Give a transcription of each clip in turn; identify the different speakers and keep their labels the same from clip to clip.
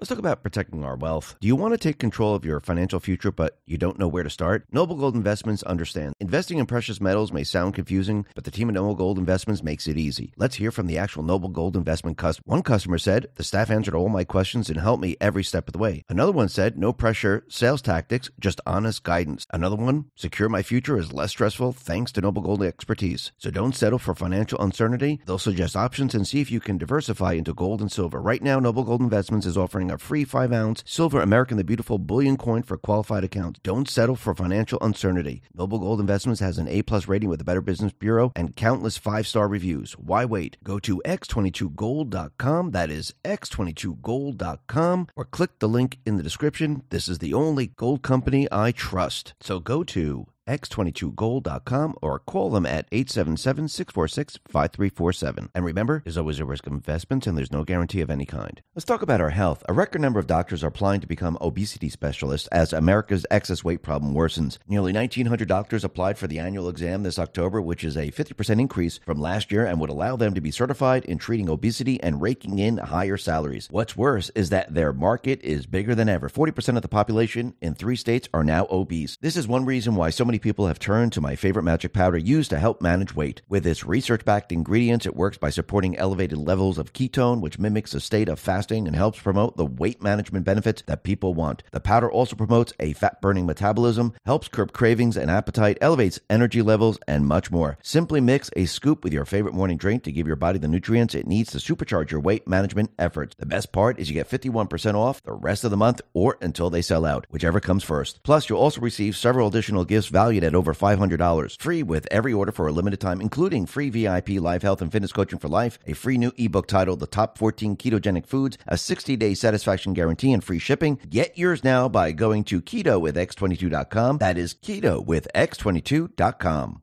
Speaker 1: Let's talk about protecting our wealth. Do you want to take control of your financial future, but you don't know where to start? Noble Gold Investments understands. Investing in precious metals may sound confusing, but the team at Noble Gold Investments makes it easy. Let's hear from the actual Noble Gold Investment customer. One customer said, The staff answered all my questions and helped me every step of the way. Another one said, No pressure, sales tactics, just honest guidance. Another one, Secure my future is less stressful thanks to Noble Gold expertise. So don't settle for financial uncertainty. They'll suggest options and see if you can diversify into gold and silver. Right now, Noble Gold Investments is offering a free 5 ounce silver American the Beautiful bullion coin for qualified accounts. Don't settle for financial uncertainty. Noble Gold Investments has an A plus rating with the Better Business Bureau and countless five star reviews. Why wait? Go to x22gold.com. That is x22gold.com or click the link in the description. This is the only gold company I trust. So go to x22gold.com or call them at 877-646-5347. And remember, there's always a risk of investments and there's no guarantee of any kind. Let's talk about our health. A record number of doctors are applying to become obesity specialists as America's excess weight problem worsens. Nearly 1,900 doctors applied for the annual exam this October, which is a 50% increase from last year and would allow them to be certified in treating obesity and raking in higher salaries. What's worse is that their market is bigger than ever. 40% of the population in three states are now obese. This is one reason why so many people have turned to my favorite magic powder used to help manage weight. With its research backed ingredients, it works by supporting elevated levels of ketone, which mimics a state of fasting and helps promote the weight management benefits that people want. The powder also promotes a fat burning metabolism, helps curb cravings and appetite, elevates energy levels, and much more. Simply mix a scoop with your favorite morning drink to give your body the nutrients it needs to supercharge your weight management efforts. The best part is you get 51% off the rest of the month or until they sell out, whichever comes first. Plus, you'll also receive several additional gifts valued at over $500. Free with every order for a limited time, including free VIP live health and fitness coaching for life, a free new ebook titled The Top 14 Ketogenic Foods, a 60 day satisfaction guarantee, and free shipping. Get yours now by going to keto with x22.com. That is keto with x22.com.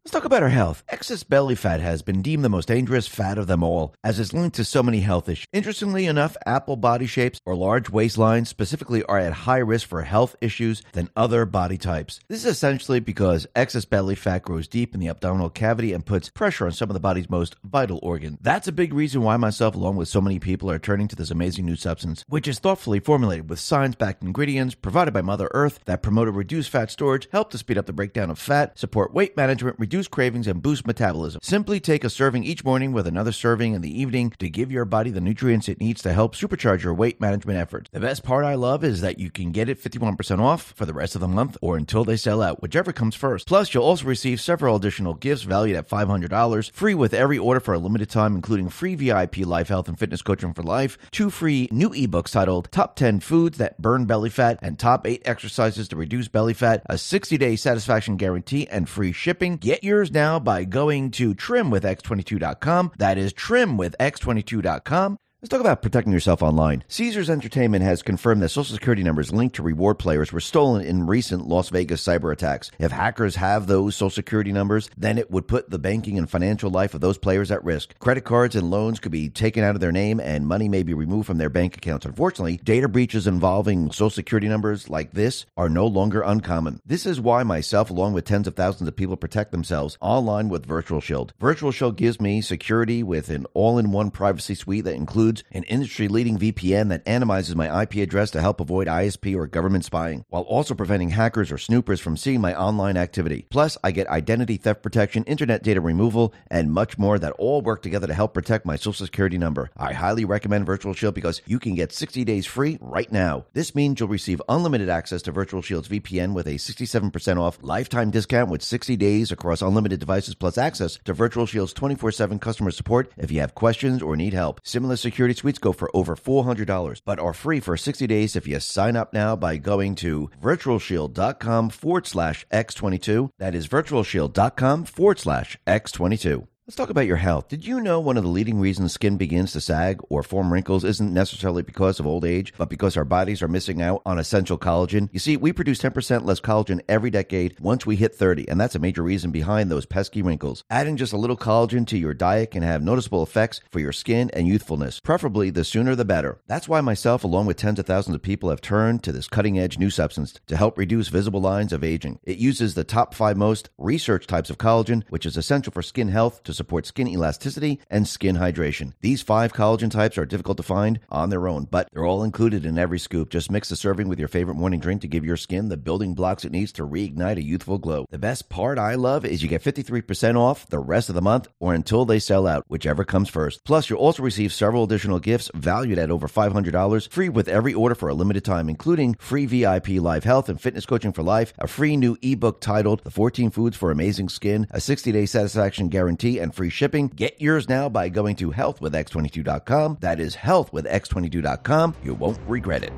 Speaker 1: Let's talk about our health. Excess belly fat has been deemed the most dangerous fat of them all, as it's linked to so many health issues. Interestingly enough, apple body shapes or large waistlines specifically are at high risk for health issues than other body types. This is essentially because excess belly fat grows deep in the abdominal cavity and puts pressure on some of the body's most vital organs. That's a big reason why myself, along with so many people, are turning to this amazing new substance, which is thoughtfully formulated with science backed ingredients provided by Mother Earth that promote a reduced fat storage, help to speed up the breakdown of fat, support weight management, reduce cravings, and boost metabolism. Simply take a serving each morning with another serving in the evening to give your body the nutrients it needs to help supercharge your weight management efforts. The best part I love is that you can get it 51% off for the rest of the month or until they sell out, whichever comes first. Plus, you'll also receive several additional gifts valued at $500, free with every order for a limited time, including free VIP life health and fitness coaching for life, two free new ebooks titled Top 10 Foods That Burn Belly Fat and Top 8 Exercises to Reduce Belly Fat, a 60 day satisfaction guarantee, and free shipping. Get yours now by going to trimwithx22.com. That is trimwithx22.com. Let's talk about protecting yourself online. Caesars Entertainment has confirmed that social security numbers linked to reward players were stolen in recent Las Vegas cyber attacks. If hackers have those social security numbers, then it would put the banking and financial life of those players at risk. Credit cards and loans could be taken out of their name and money may be removed from their bank accounts. Unfortunately, data breaches involving social security numbers like this are no longer uncommon. This is why myself, along with tens of thousands of people, protect themselves online with Virtual Shield. Virtual Shield gives me security with an all in one privacy suite that includes includes an industry leading VPN that anonymizes my IP address to help avoid ISP or government spying, while also preventing hackers or snoopers from seeing my online activity. Plus, I get identity theft protection, internet data removal, and much more that all work together to help protect my social security number. I highly recommend Virtual Shield because you can get 60 days free right now. This means you'll receive unlimited access to Virtual Shield's VPN with a 67% off lifetime discount with 60 days across unlimited devices plus access to Virtual Shield's 24 7 customer support if you have questions or need help. Similar security suites go for over $400, but are free for 60 days if you sign up now by going to virtualshield.com forward slash X22. That is virtualshield.com forward slash X22. Let's talk about your health. Did you know one of the leading reasons skin begins to sag or form wrinkles isn't necessarily because of old age, but because our bodies are missing out on essential collagen? You see, we produce 10% less collagen every decade once we hit 30, and that's a major reason behind those pesky wrinkles. Adding just a little collagen to your diet can have noticeable effects for your skin and youthfulness. Preferably, the sooner the better. That's why myself, along with tens of thousands of people, have turned to this cutting edge new substance to help reduce visible lines of aging. It uses the top five most researched types of collagen, which is essential for skin health to support skin elasticity and skin hydration. These five collagen types are difficult to find on their own, but they're all included in every scoop. Just mix the serving with your favorite morning drink to give your skin the building blocks it needs to reignite a youthful glow. The best part I love is you get 53% off the rest of the month or until they sell out, whichever comes first. Plus, you'll also receive several additional gifts valued at over $500 free with every order for a limited time, including free VIP live health and fitness coaching for life, a free new ebook titled The 14 Foods for Amazing Skin, a 60 day satisfaction guarantee, and free shipping. Get yours now by going to healthwithx22.com. That is healthwithx22.com. You won't regret it.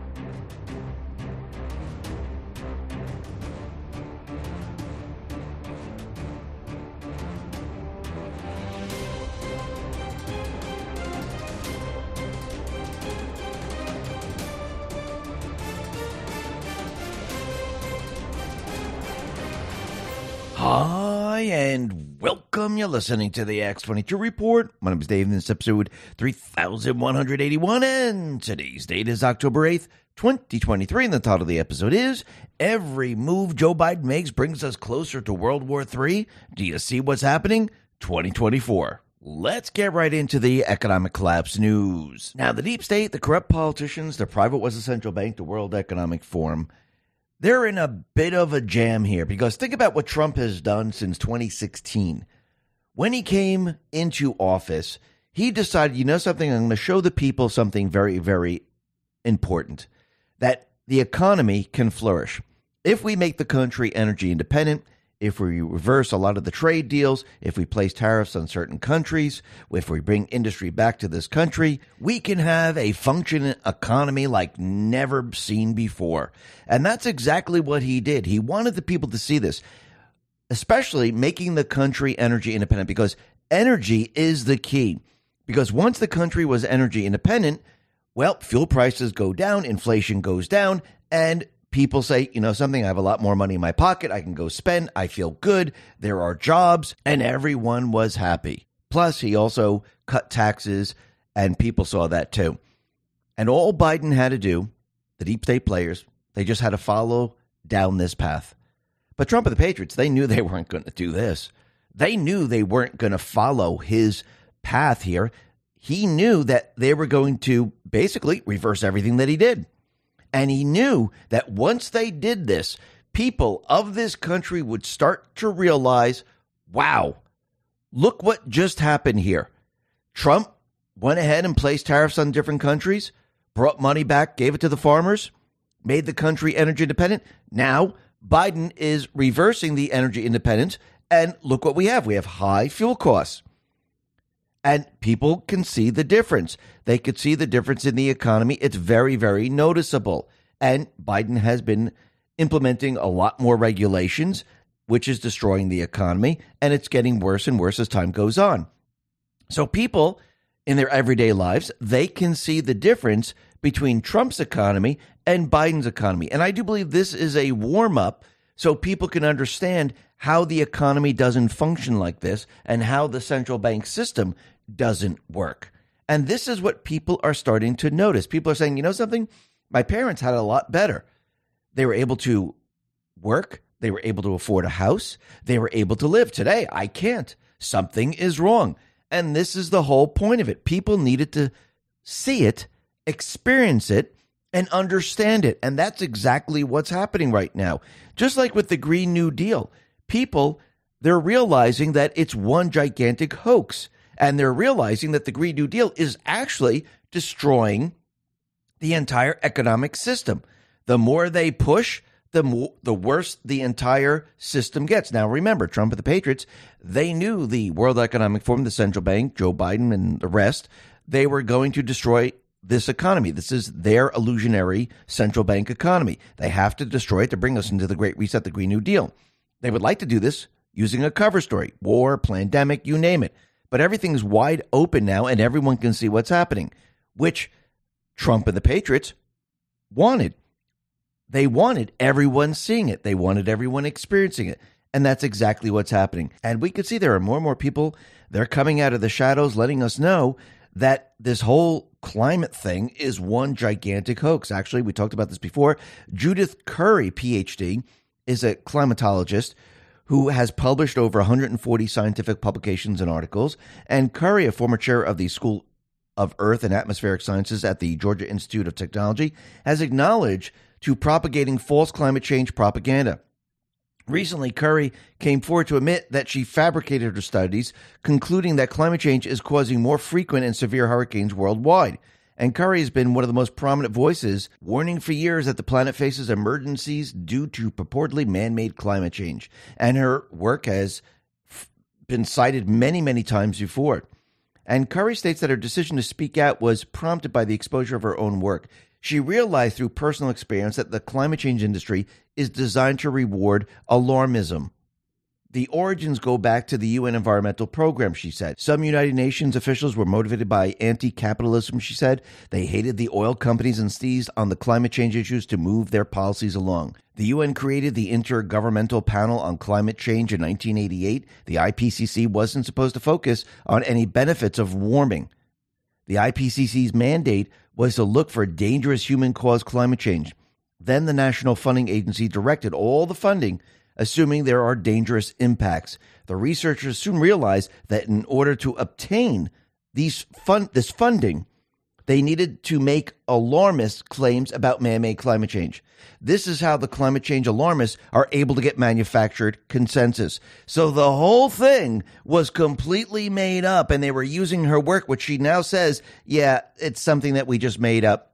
Speaker 1: Hi, and welcome. You're listening to the X22 Report. My name is Dave, and this is episode 3181, and today's date is October 8th, 2023, and the title of the episode is Every Move Joe Biden Makes Brings Us Closer to World War III. Do you see what's happening? 2024. Let's get right into the economic collapse news. Now, the deep state, the corrupt politicians, the private was a central bank, the World Economic Forum, they're in a bit of a jam here because think about what Trump has done since 2016. When he came into office, he decided, you know something, I'm going to show the people something very, very important that the economy can flourish. If we make the country energy independent, if we reverse a lot of the trade deals, if we place tariffs on certain countries, if we bring industry back to this country, we can have a functioning economy like never seen before. And that's exactly what he did. He wanted the people to see this, especially making the country energy independent because energy is the key. Because once the country was energy independent, well, fuel prices go down, inflation goes down, and people say, you know, something, I have a lot more money in my pocket. I can go spend. I feel good. There are jobs. And everyone was happy. Plus, he also cut taxes, and people saw that too. And all Biden had to do, the deep state players, they just had to follow down this path. But Trump and the Patriots, they knew they weren't going to do this. They knew they weren't going to follow his path here. He knew that they were going to basically reverse everything that he did. And he knew that once they did this, people of this country would start to realize wow, look what just happened here. Trump went ahead and placed tariffs on different countries, brought money back, gave it to the farmers, made the country energy independent. Now, Biden is reversing the energy independence. And look what we have we have high fuel costs. And people can see the difference. They could see the difference in the economy. It's very, very noticeable. And Biden has been implementing a lot more regulations, which is destroying the economy. And it's getting worse and worse as time goes on. So people in their everyday lives, they can see the difference between Trump's economy and Biden's economy. And I do believe this is a warm up so people can understand how the economy doesn't function like this and how the central bank system doesn't work. And this is what people are starting to notice. People are saying, you know something? My parents had a lot better. They were able to work, they were able to afford a house, they were able to live. Today, I can't. Something is wrong. And this is the whole point of it. People needed to see it, experience it, and understand it. And that's exactly what's happening right now. Just like with the Green New Deal, people, they're realizing that it's one gigantic hoax. And they're realizing that the Green New Deal is actually destroying the entire economic system. The more they push, the more, the worse the entire system gets. Now, remember, Trump and the Patriots, they knew the World Economic Forum, the central bank, Joe Biden, and the rest, they were going to destroy this economy. This is their illusionary central bank economy. They have to destroy it to bring us into the Great Reset, the Green New Deal. They would like to do this using a cover story, war, pandemic, you name it. But everything's wide open now and everyone can see what's happening, which Trump and the Patriots wanted. They wanted everyone seeing it. They wanted everyone experiencing it. And that's exactly what's happening. And we could see there are more and more people, they're coming out of the shadows, letting us know that this whole climate thing is one gigantic hoax. Actually, we talked about this before. Judith Curry, PhD, is a climatologist who has published over 140 scientific publications and articles. And Curry, a former chair of the School of Earth and Atmospheric Sciences at the Georgia Institute of Technology, has acknowledged to propagating false climate change propaganda. Recently, Curry came forward to admit that she fabricated her studies, concluding that climate change is causing more frequent and severe hurricanes worldwide. And Curry has been one of the most prominent voices, warning for years that the planet faces emergencies due to purportedly man made climate change. And her work has been cited many, many times before. And Curry states that her decision to speak out was prompted by the exposure of her own work. She realized through personal experience that the climate change industry is designed to reward alarmism. The origins go back to the UN environmental program, she said. Some United Nations officials were motivated by anti capitalism, she said. They hated the oil companies and seized on the climate change issues to move their policies along. The UN created the Intergovernmental Panel on Climate Change in 1988. The IPCC wasn't supposed to focus on any benefits of warming. The IPCC's mandate was to look for dangerous human caused climate change. Then the National Funding Agency directed all the funding, assuming there are dangerous impacts. The researchers soon realized that in order to obtain these fund, this funding, they needed to make alarmist claims about man made climate change. This is how the climate change alarmists are able to get manufactured consensus. So the whole thing was completely made up, and they were using her work, which she now says, yeah, it's something that we just made up.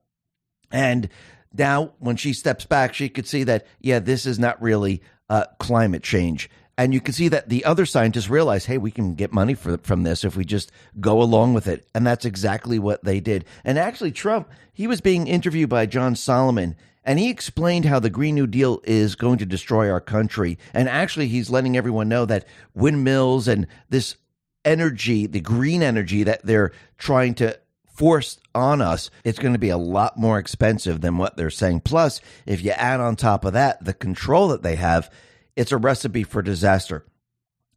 Speaker 1: And now, when she steps back, she could see that, yeah, this is not really uh, climate change. And you can see that the other scientists realize, hey, we can get money for, from this if we just go along with it. And that's exactly what they did. And actually, Trump, he was being interviewed by John Solomon, and he explained how the Green New Deal is going to destroy our country. And actually, he's letting everyone know that windmills and this energy, the green energy that they're trying to force on us, it's going to be a lot more expensive than what they're saying. Plus, if you add on top of that the control that they have, it's a recipe for disaster.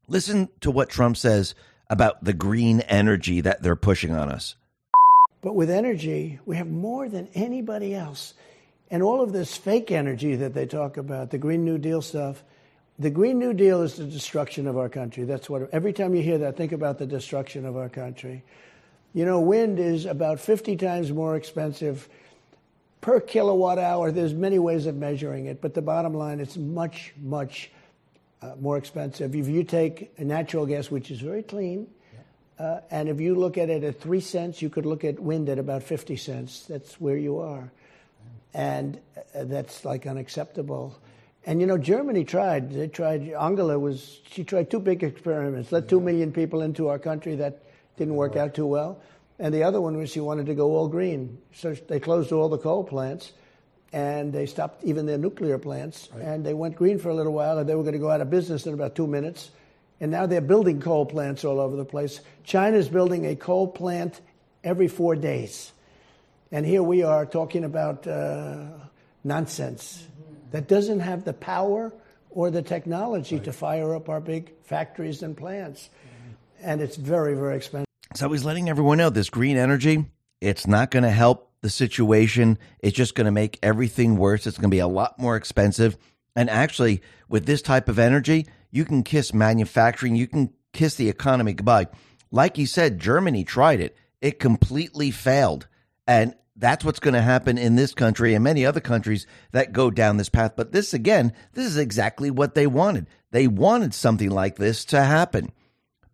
Speaker 1: Listen to what Trump says about the green energy that they're pushing on us.
Speaker 2: But with energy, we have more than anybody else. And all of this fake energy that they talk about, the Green New Deal stuff, the Green New Deal is the destruction of our country. That's what, every time you hear that, think about the destruction of our country. You know, wind is about 50 times more expensive per kilowatt hour. There's many ways of measuring it, but the bottom line, it's much, much uh, more expensive. If you take natural gas, which is very clean, uh, and if you look at it at three cents, you could look at wind at about 50 cents. That's where you are. And uh, that's like unacceptable. And you know, Germany tried. They tried. Angela was. She tried two big experiments. Let two million people into our country. That didn't work out too well. And the other one was she wanted to go all green. So they closed all the coal plants and they stopped even their nuclear plants. Right. And they went green for a little while and they were going to go out of business in about two minutes. And now they're building coal plants all over the place. China's building a coal plant every four days. And here we are talking about uh, nonsense that doesn't have the power or the technology right. to fire up our big factories and plants. Mm-hmm. And it's very, very expensive.
Speaker 1: So he's letting everyone know this green energy, it's not going to help the situation. It's just going to make everything worse. It's going to be a lot more expensive. And actually, with this type of energy, you can kiss manufacturing, you can kiss the economy goodbye. Like you said, Germany tried it, it completely failed. And that's what's going to happen in this country and many other countries that go down this path. But this, again, this is exactly what they wanted. They wanted something like this to happen.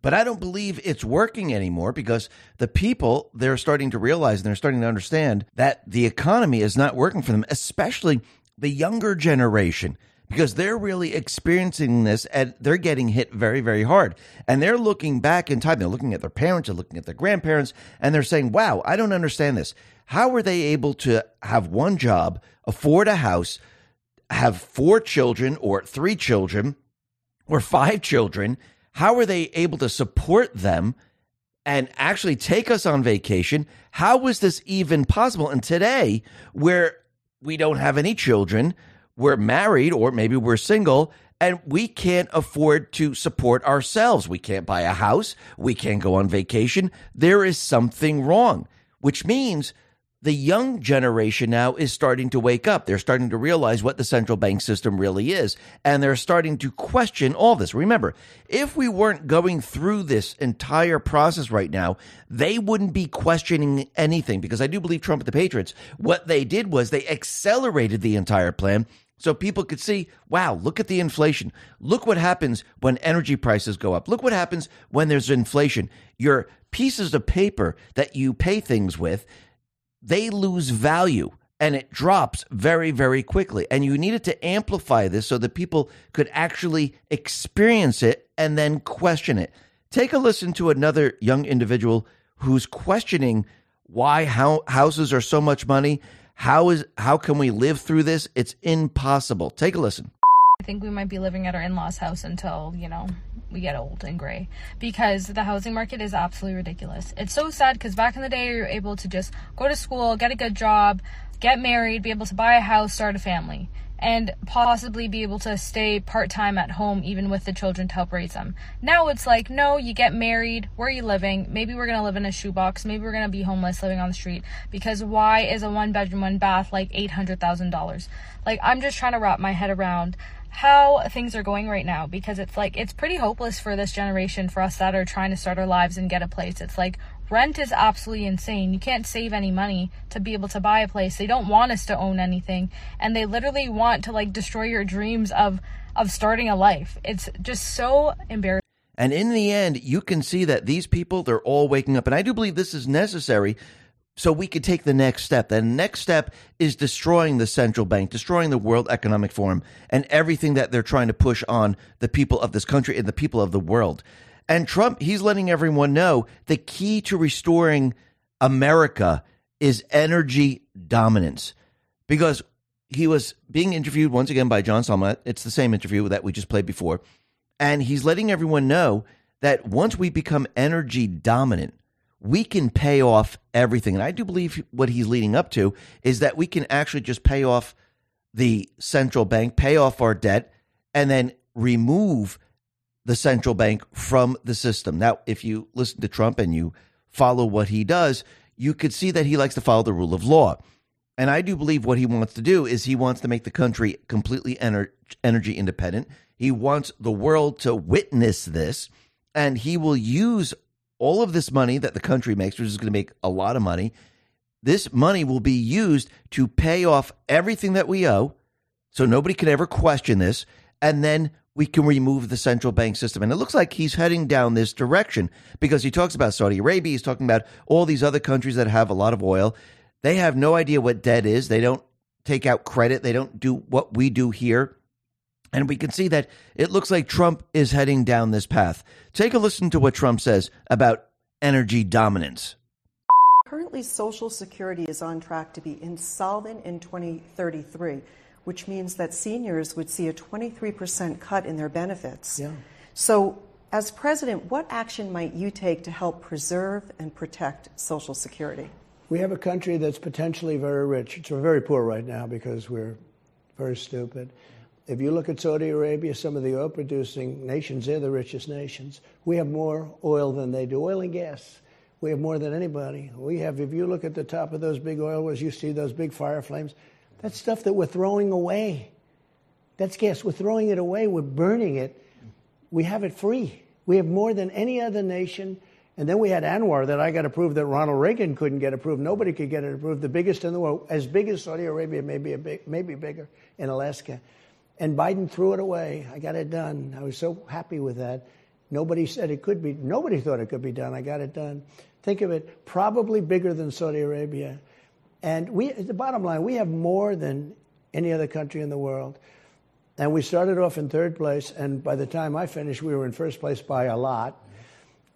Speaker 1: But I don't believe it's working anymore because the people, they're starting to realize and they're starting to understand that the economy is not working for them, especially the younger generation, because they're really experiencing this and they're getting hit very, very hard. And they're looking back in time. They're looking at their parents, they're looking at their grandparents, and they're saying, wow, I don't understand this. How were they able to have one job, afford a house, have four children or three children or five children? How were they able to support them and actually take us on vacation? How was this even possible? And today, where we don't have any children, we're married or maybe we're single, and we can't afford to support ourselves. We can't buy a house. We can't go on vacation. There is something wrong, which means the young generation now is starting to wake up. They're starting to realize what the central bank system really is, and they're starting to question all this. Remember, if we weren't going through this entire process right now, they wouldn't be questioning anything because I do believe Trump and the Patriots, what they did was they accelerated the entire plan so people could see, wow, look at the inflation. Look what happens when energy prices go up. Look what happens when there's inflation. Your pieces of paper that you pay things with they lose value and it drops very, very quickly. And you needed to amplify this so that people could actually experience it and then question it. Take a listen to another young individual who's questioning why how, houses are so much money. How is how can we live through this? It's impossible. Take a listen.
Speaker 3: Think we might be living at our in-laws house until, you know, we get old and gray because the housing market is absolutely ridiculous. It's so sad because back in the day, you're able to just go to school, get a good job, get married, be able to buy a house, start a family, and possibly be able to stay part time at home even with the children to help raise them. Now it's like, no, you get married, where are you living? Maybe we're gonna live in a shoebox, maybe we're gonna be homeless living on the street because why is a one bedroom, one bath like $800,000? Like, I'm just trying to wrap my head around how things are going right now because it's like it's pretty hopeless for this generation for us that are trying to start our lives and get a place. It's like rent is absolutely insane. You can't save any money to be able to buy a place. They don't want us to own anything and they literally want to like destroy your dreams of of starting a life. It's just so embarrassing.
Speaker 1: And in the end, you can see that these people, they're all waking up. And I do believe this is necessary so we could take the next step. The next step is destroying the central bank, destroying the World Economic Forum, and everything that they're trying to push on the people of this country and the people of the world. And Trump, he's letting everyone know the key to restoring America is energy dominance. Because he was being interviewed once again by John Solomon. It's the same interview that we just played before. And he's letting everyone know that once we become energy dominant, we can pay off everything. And I do believe what he's leading up to is that we can actually just pay off the central bank, pay off our debt, and then remove the central bank from the system. Now, if you listen to Trump and you follow what he does, you could see that he likes to follow the rule of law. And I do believe what he wants to do is he wants to make the country completely ener- energy independent. He wants the world to witness this, and he will use all of this money that the country makes, which is going to make a lot of money, this money will be used to pay off everything that we owe. So nobody can ever question this. And then we can remove the central bank system. And it looks like he's heading down this direction because he talks about Saudi Arabia. He's talking about all these other countries that have a lot of oil. They have no idea what debt is. They don't take out credit. They don't do what we do here. And we can see that it looks like Trump is heading down this path. Take a listen to what Trump says about energy dominance.
Speaker 4: Currently, Social Security is on track to be insolvent in 2033, which means that seniors would see a 23% cut in their benefits.
Speaker 2: Yeah.
Speaker 4: So, as president, what action might you take to help preserve and protect Social Security?
Speaker 2: We have a country that's potentially very rich. It's very poor right now because we're very stupid. If you look at Saudi Arabia, some of the oil producing nations, they're the richest nations. We have more oil than they do, oil and gas. We have more than anybody. We have, if you look at the top of those big oil wells, you see those big fire flames. That's stuff that we're throwing away. That's gas. We're throwing it away. We're burning it. We have it free. We have more than any other nation. And then we had ANWR that I got approved that Ronald Reagan couldn't get approved. Nobody could get it approved. The biggest in the world, as big as Saudi Arabia, maybe a big, maybe bigger in Alaska. And Biden threw it away. I got it done. I was so happy with that. Nobody said it could be. Nobody thought it could be done. I got it done. Think of it, probably bigger than Saudi Arabia. And we, the bottom line, we have more than any other country in the world. And we started off in third place, and by the time I finished, we were in first place by a lot.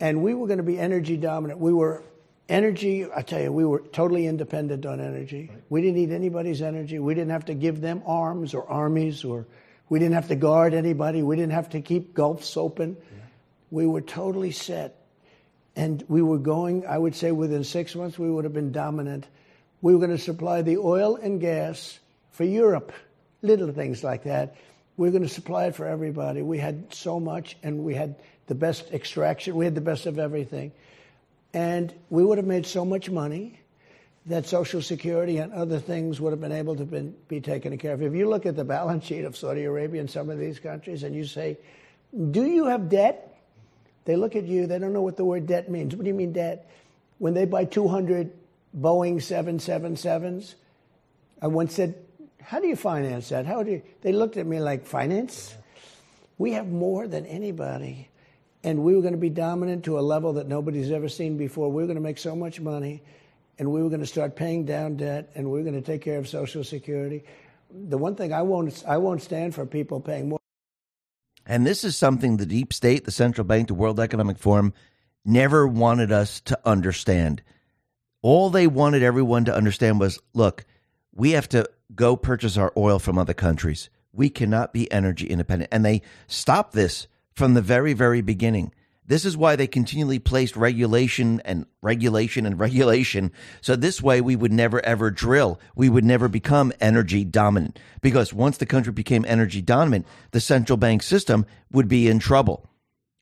Speaker 2: And we were going to be energy dominant. We were energy, I tell you, we were totally independent on energy. We didn't need anybody's energy. We didn't have to give them arms or armies, or we didn't have to guard anybody. We didn't have to keep gulfs open. Yeah. We were totally set. And we were going, I would say within six months, we would have been dominant. We were going to supply the oil and gas for Europe, little things like that. We were going to supply it for everybody. We had so much, and we had the best extraction. We had the best of everything. And we would have made so much money that Social Security and other things would have been able to been, be taken care of. If you look at the balance sheet of Saudi Arabia and some of these countries and you say, Do you have debt? They look at you, they don't know what the word debt means. What do you mean debt? When they buy 200 Boeing 777s, I once said, How do you finance that? How do you? They looked at me like, Finance? We have more than anybody. And we were going to be dominant to a level that nobody's ever seen before. We were going to make so much money, and we were going to start paying down debt, and we were going to take care of Social Security. The one thing I won't, I won't stand for people paying more.
Speaker 1: And this is something the deep state, the central bank, the World Economic Forum never wanted us to understand. All they wanted everyone to understand was look, we have to go purchase our oil from other countries. We cannot be energy independent. And they stopped this from the very, very beginning. This is why they continually placed regulation and regulation and regulation. So this way we would never ever drill. We would never become energy dominant because once the country became energy dominant, the central bank system would be in trouble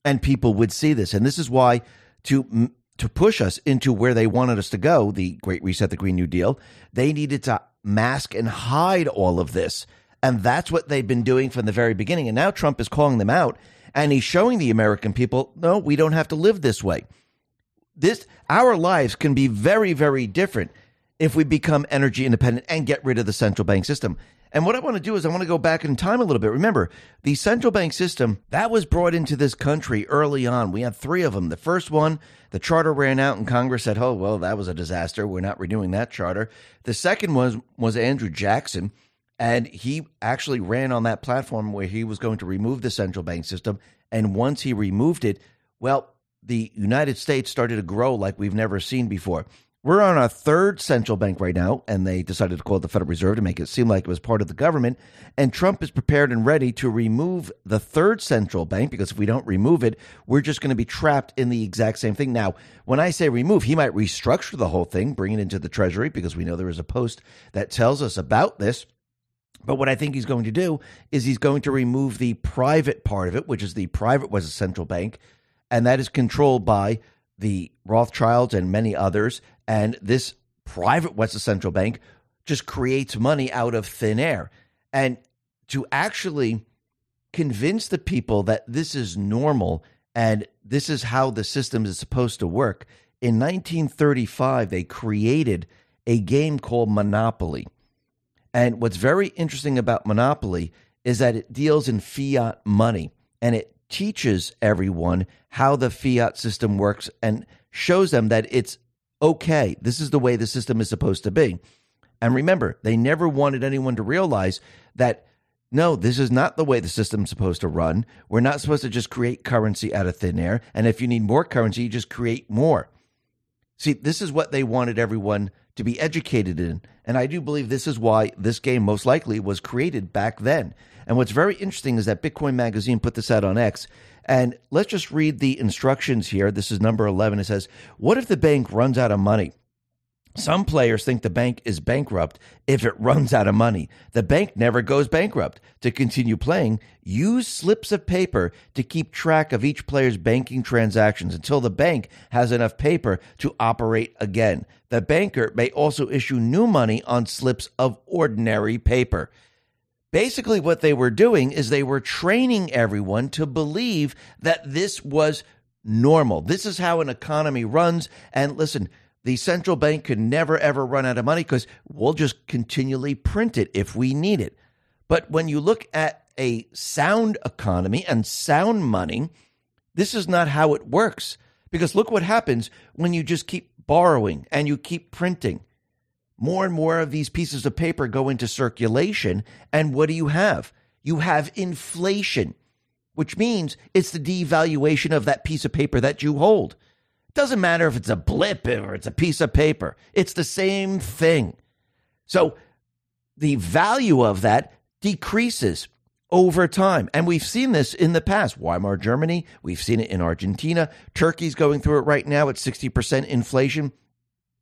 Speaker 1: and people would see this. And this is why to, to push us into where they wanted us to go, the Great Reset, the Green New Deal, they needed to mask and hide all of this. And that's what they've been doing from the very beginning. And now Trump is calling them out and he's showing the American people, no, we don't have to live this way. This our lives can be very, very different if we become energy independent and get rid of the central bank system. And what I want to do is I want to go back in time a little bit. Remember, the central bank system that was brought into this country early on. We had three of them. The first one, the charter ran out and Congress said, "Oh, well, that was a disaster. We're not renewing that charter." The second was was Andrew Jackson and he actually ran on that platform where he was going to remove the central bank system. And once he removed it, well, the United States started to grow like we've never seen before. We're on our third central bank right now, and they decided to call it the Federal Reserve to make it seem like it was part of the government. And Trump is prepared and ready to remove the third central bank because if we don't remove it, we're just going to be trapped in the exact same thing. Now, when I say remove, he might restructure the whole thing, bring it into the Treasury because we know there is a post that tells us about this. But what I think he's going to do is he's going to remove the private part of it, which is the private was a central bank, and that is controlled by the Rothschilds and many others. And this private West Central Bank just creates money out of thin air. And to actually convince the people that this is normal and this is how the system is supposed to work, in 1935, they created a game called Monopoly. And what's very interesting about Monopoly is that it deals in fiat money and it teaches everyone how the fiat system works and shows them that it's okay. This is the way the system is supposed to be. And remember, they never wanted anyone to realize that no, this is not the way the system's supposed to run. We're not supposed to just create currency out of thin air. And if you need more currency, you just create more. See, this is what they wanted everyone to be educated in. And I do believe this is why this game most likely was created back then. And what's very interesting is that Bitcoin Magazine put this out on X. And let's just read the instructions here. This is number 11. It says, What if the bank runs out of money? Some players think the bank is bankrupt if it runs out of money. The bank never goes bankrupt. To continue playing, use slips of paper to keep track of each player's banking transactions until the bank has enough paper to operate again. The banker may also issue new money on slips of ordinary paper. Basically, what they were doing is they were training everyone to believe that this was normal. This is how an economy runs. And listen, the central bank can never ever run out of money because we'll just continually print it if we need it. But when you look at a sound economy and sound money, this is not how it works. Because look what happens when you just keep borrowing and you keep printing. More and more of these pieces of paper go into circulation. And what do you have? You have inflation, which means it's the devaluation of that piece of paper that you hold. Doesn't matter if it's a blip or it's a piece of paper, it's the same thing. So the value of that decreases over time. And we've seen this in the past. Weimar Germany, we've seen it in Argentina. Turkey's going through it right now at 60% inflation.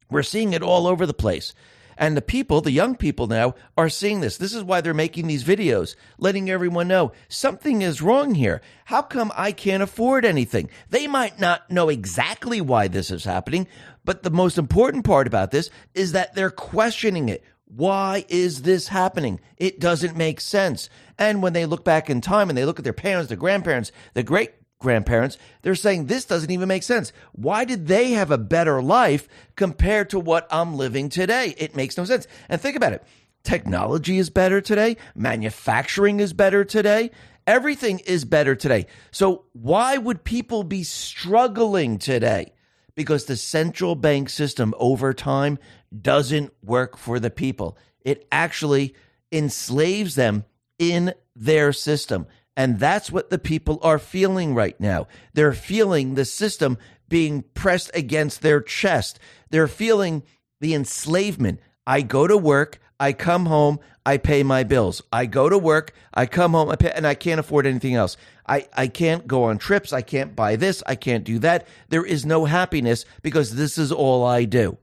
Speaker 1: We're seeing it all over the place. And the people, the young people now, are seeing this. This is why they're making these videos, letting everyone know something is wrong here. How come I can't afford anything? They might not know exactly why this is happening, but the most important part about this is that they're questioning it. Why is this happening? It doesn't make sense. And when they look back in time and they look at their parents, their grandparents, their great grandparents, they're saying this doesn't even make sense. Why did they have a better life compared to what I'm living today? It makes no sense. And think about it. Technology is better today. Manufacturing is better today. Everything is better today. So why would people be struggling today? Because the central bank system over time doesn't work for the people. It actually enslaves them in their system. And that's what the people are feeling right now. They're feeling the system being pressed against their chest. They're feeling the enslavement. I go to work, I come home, I pay my bills. I go to work, I come home, I pay, and I can't afford anything else. I, I can't go on trips, I can't buy this, I can't do that. There is no happiness because this is all I do.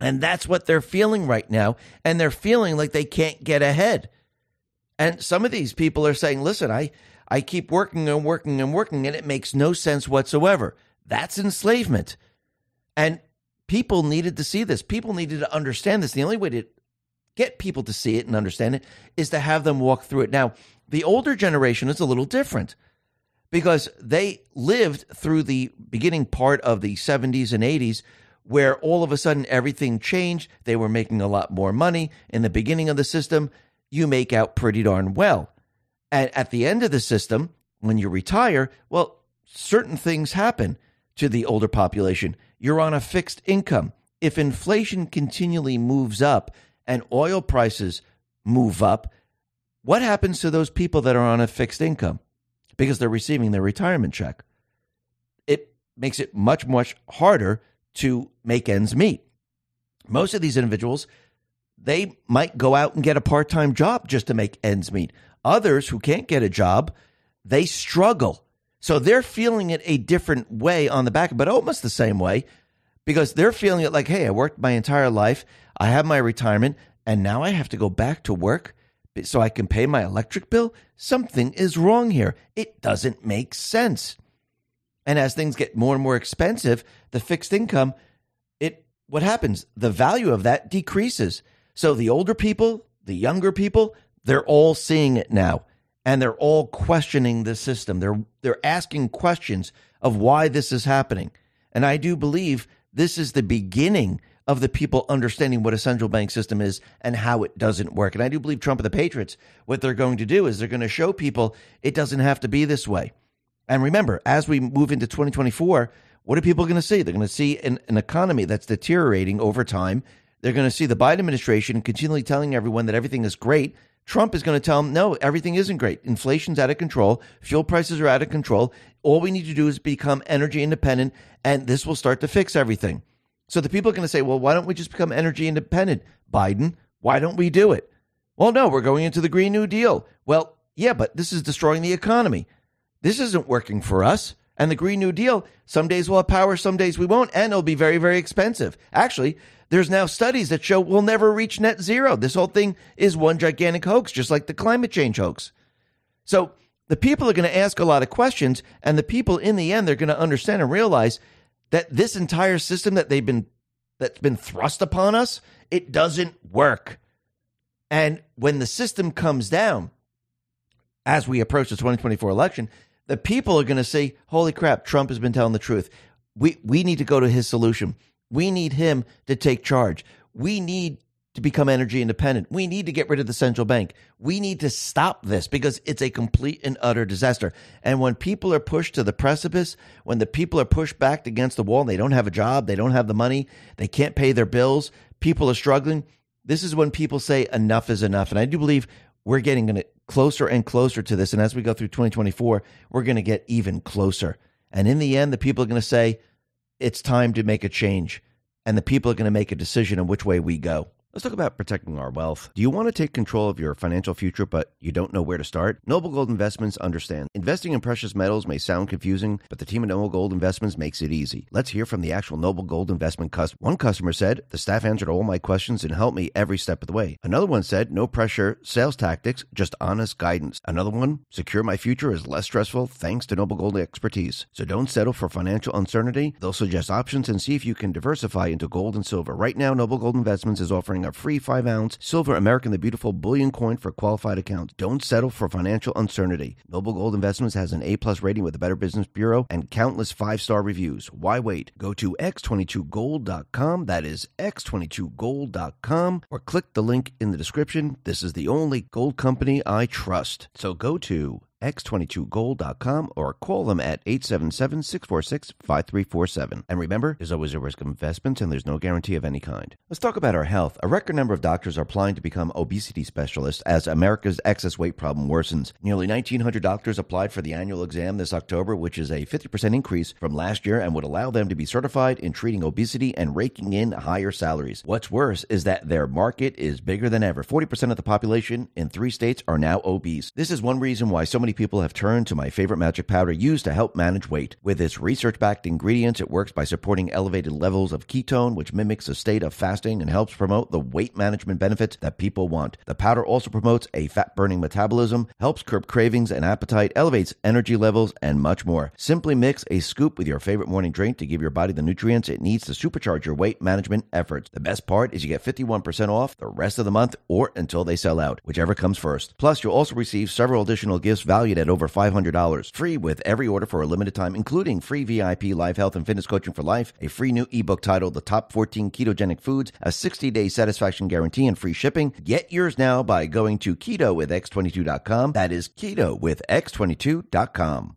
Speaker 1: And that's what they're feeling right now. And they're feeling like they can't get ahead. And some of these people are saying, listen, I, I keep working and working and working, and it makes no sense whatsoever. That's enslavement. And people needed to see this. People needed to understand this. The only way to get people to see it and understand it is to have them walk through it. Now, the older generation is a little different because they lived through the beginning part of the 70s and 80s where all of a sudden everything changed. They were making a lot more money. In the beginning of the system, you make out pretty darn well. And at the end of the system, when you retire, well, certain things happen to the older population. You're on a fixed income. If inflation continually moves up and oil prices move up, what happens to those people that are on a fixed income? Because they're receiving their retirement check. It makes it much, much harder to make ends meet. Most of these individuals they might go out and get a part time job just to make ends meet. Others who can't get a job, they struggle. So they're feeling it a different way on the back, but almost the same way because they're feeling it like, hey, I worked my entire life, I have my retirement, and now I have to go back to work so I can pay my electric bill. Something is wrong here. It doesn't make sense. And as things get more and more expensive, the fixed income, it what happens? The value of that decreases. So the older people, the younger people, they're all seeing it now and they're all questioning the system. They're they're asking questions of why this is happening. And I do believe this is the beginning of the people understanding what a central bank system is and how it doesn't work. And I do believe Trump and the Patriots, what they're going to do is they're going to show people it doesn't have to be this way. And remember, as we move into 2024, what are people going to see? They're going to see an, an economy that's deteriorating over time they're going to see the Biden administration continually telling everyone that everything is great. Trump is going to tell them, no, everything isn't great. Inflation's out of control. Fuel prices are out of control. All we need to do is become energy independent, and this will start to fix everything. So the people are going to say, well, why don't we just become energy independent? Biden, why don't we do it? Well, no, we're going into the Green New Deal. Well, yeah, but this is destroying the economy. This isn't working for us. And the Green New Deal, some days we'll have power, some days we won't, and it'll be very, very expensive. Actually, there's now studies that show we'll never reach net zero. This whole thing is one gigantic hoax, just like the climate change hoax. So the people are going to ask a lot of questions, and the people in the end, they're going to understand and realize that this entire system that they've been that's been thrust upon us, it doesn't work. And when the system comes down, as we approach the 2024 election, the people are going to say, "Holy crap, Trump has been telling the truth." We we need to go to his solution. We need him to take charge. We need to become energy independent. We need to get rid of the central bank. We need to stop this because it's a complete and utter disaster. And when people are pushed to the precipice, when the people are pushed back against the wall, they don't have a job, they don't have the money, they can't pay their bills, people are struggling. This is when people say enough is enough. And I do believe we're getting closer and closer to this. And as we go through 2024, we're going to get even closer. And in the end, the people are going to say, it's time to make a change. And the people are going to make a decision on which way we go. Let's talk about protecting our wealth. Do you want to take control of your financial future, but you don't know where to start? Noble Gold Investments understand. Investing in precious metals may sound confusing, but the team at Noble Gold Investments makes it easy. Let's hear from the actual Noble Gold Investment customer. One customer said, The staff answered all my questions and helped me every step of the way. Another one said, No pressure, sales tactics, just honest guidance. Another one, Secure my future is less stressful thanks to Noble Gold expertise. So don't settle for financial uncertainty. They'll suggest options and see if you can diversify into gold and silver. Right now, Noble Gold Investments is offering a free 5 ounce silver American the Beautiful bullion coin for qualified accounts. Don't settle for financial uncertainty. Noble Gold Investments has an A plus rating with the Better Business Bureau and countless five star reviews. Why wait? Go to x22gold.com. That is x22gold.com or click the link in the description. This is the only gold company I trust. So go to x22gold.com or call them at 877-646-5347. And remember, there's always a risk of investments and there's no guarantee of any kind. Let's talk about our health. A record number of doctors are applying to become obesity specialists as America's excess weight problem worsens. Nearly 1,900 doctors applied for the annual exam this October, which is a 50% increase from last year and would allow them to be certified in treating obesity and raking in higher salaries. What's worse is that their market is bigger than ever. 40% of the population in three states are now obese. This is one reason why so many people have turned to my favorite magic powder used to help manage weight. With its research backed ingredients, it works by supporting elevated levels of ketone, which mimics a state of fasting and helps promote the weight management benefits that people want. The powder also promotes a fat burning metabolism, helps curb cravings and appetite, elevates energy levels, and much more. Simply mix a scoop with your favorite morning drink to give your body the nutrients it needs to supercharge your weight management efforts. The best part is you get 51% off the rest of the month or until they sell out, whichever comes first. Plus, you'll also receive several additional gifts valued at over $500. Free with every order for a limited time, including free VIP live health and fitness coaching for life, a free new ebook titled The Top 14 Ketogenic Foods, a 60 day satisfaction guarantee, and free shipping. Get yours now by going to keto with x22.com. That is keto with x22.com.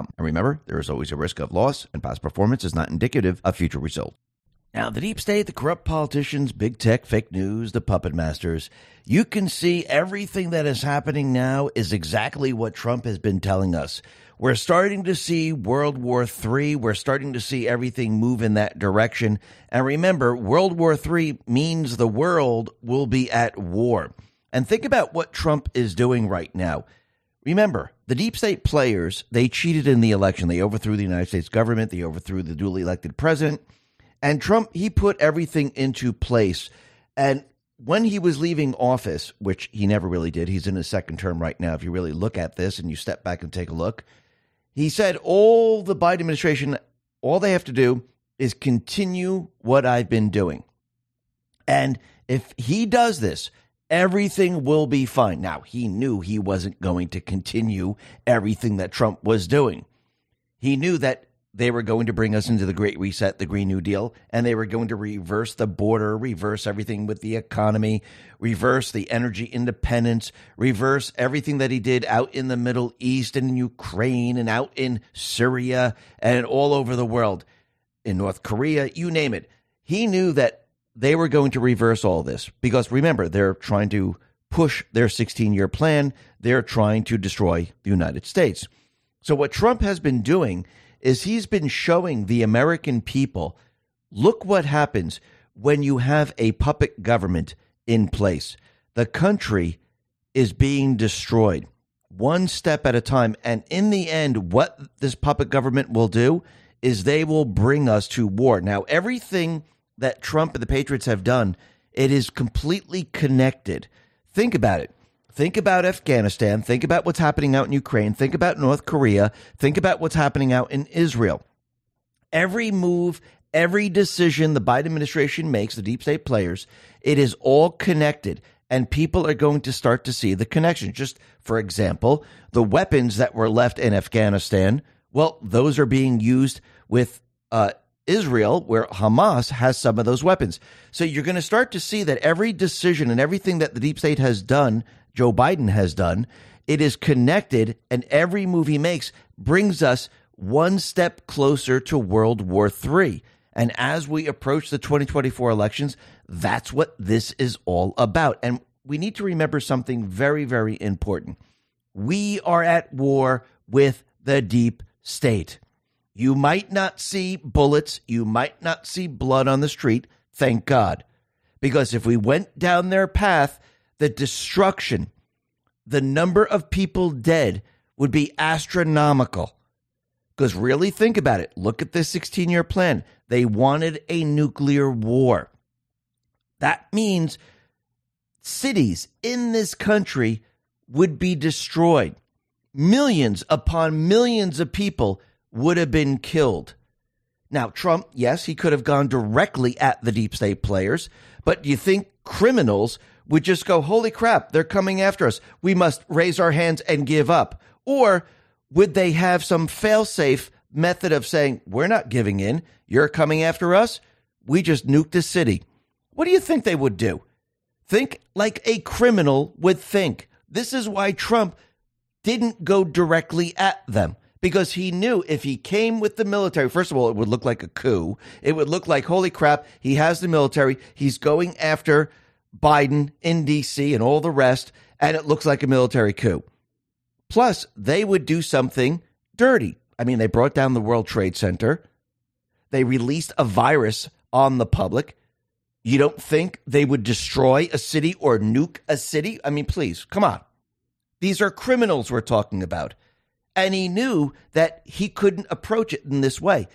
Speaker 1: And remember, there is always a risk of loss, and past performance is not indicative of future results. Now, the deep state, the corrupt politicians, big tech, fake news, the puppet masters, you can see everything that is happening now is exactly what Trump has been telling us. We're starting to see World War III. We're starting to see everything move in that direction. And remember, World War III means the world will be at war. And think about what Trump is doing right now. Remember, the deep state players, they cheated in the election. They overthrew the United States government, they overthrew the duly elected president. And Trump, he put everything into place. And when he was leaving office, which he never really did, he's in his second term right now. If you really look at this and you step back and take a look, he said all the Biden administration, all they have to do is continue what I've been doing. And if he does this, everything will be fine. Now, he knew he wasn't going to continue everything that Trump was doing. He knew that they were going to bring us into the Great Reset, the Green New Deal, and they were going to reverse the border, reverse everything with the economy, reverse the energy independence, reverse everything that he did out in the Middle East and in Ukraine and out in Syria and all over the world, in North Korea, you name it. He knew that they were going to reverse all this because remember, they're trying to push their 16 year plan, they're trying to destroy the United States. So, what Trump has been doing is he's been showing the American people look what happens when you have a puppet government in place. The country is being destroyed one step at a time. And in the end, what this puppet government will do is they will bring us to war. Now, everything that Trump and the Patriots have done, it is completely connected. Think about it. Think about Afghanistan. Think about what's happening out in Ukraine. Think about North Korea. Think about what's happening out in Israel. Every move, every decision the Biden administration makes, the deep state players, it is all connected. And people are going to start to see the connection. Just for example, the weapons that were left in Afghanistan, well, those are being used with uh, Israel, where Hamas has some of those weapons. So you're going to start to see that every decision and everything that the deep state has done Joe Biden has done. It is connected, and every move he makes brings us one step closer to World War III. And as we approach the 2024 elections, that's what this is all about. And we need to remember something very, very important. We are at war with the deep state. You might not see bullets, you might not see blood on the street, thank God. Because if we went down their path, the destruction, the number of people dead would be astronomical. Because really think about it. Look at this 16 year plan. They wanted a nuclear war. That means cities in this country would be destroyed. Millions upon millions of people would have been killed. Now, Trump, yes, he could have gone directly at the deep state players, but do you think criminals would just go, holy crap, they're coming after us. We must raise our hands and give up. Or would they have some failsafe method of saying, we're not giving in. You're coming after us. We just nuked the city. What do you think they would do? Think like a criminal would think. This is why Trump didn't go directly at them because he knew if he came with the military, first of all, it would look like a coup. It would look like, holy crap, he has the military. He's going after Biden in DC and all the rest, and it looks like a military coup. Plus, they would do something dirty. I mean, they brought down the World Trade Center. They released a virus on the public. You don't think they would destroy a city or nuke a city? I mean, please, come on. These are criminals we're talking about. And he knew that he couldn't approach it in this way.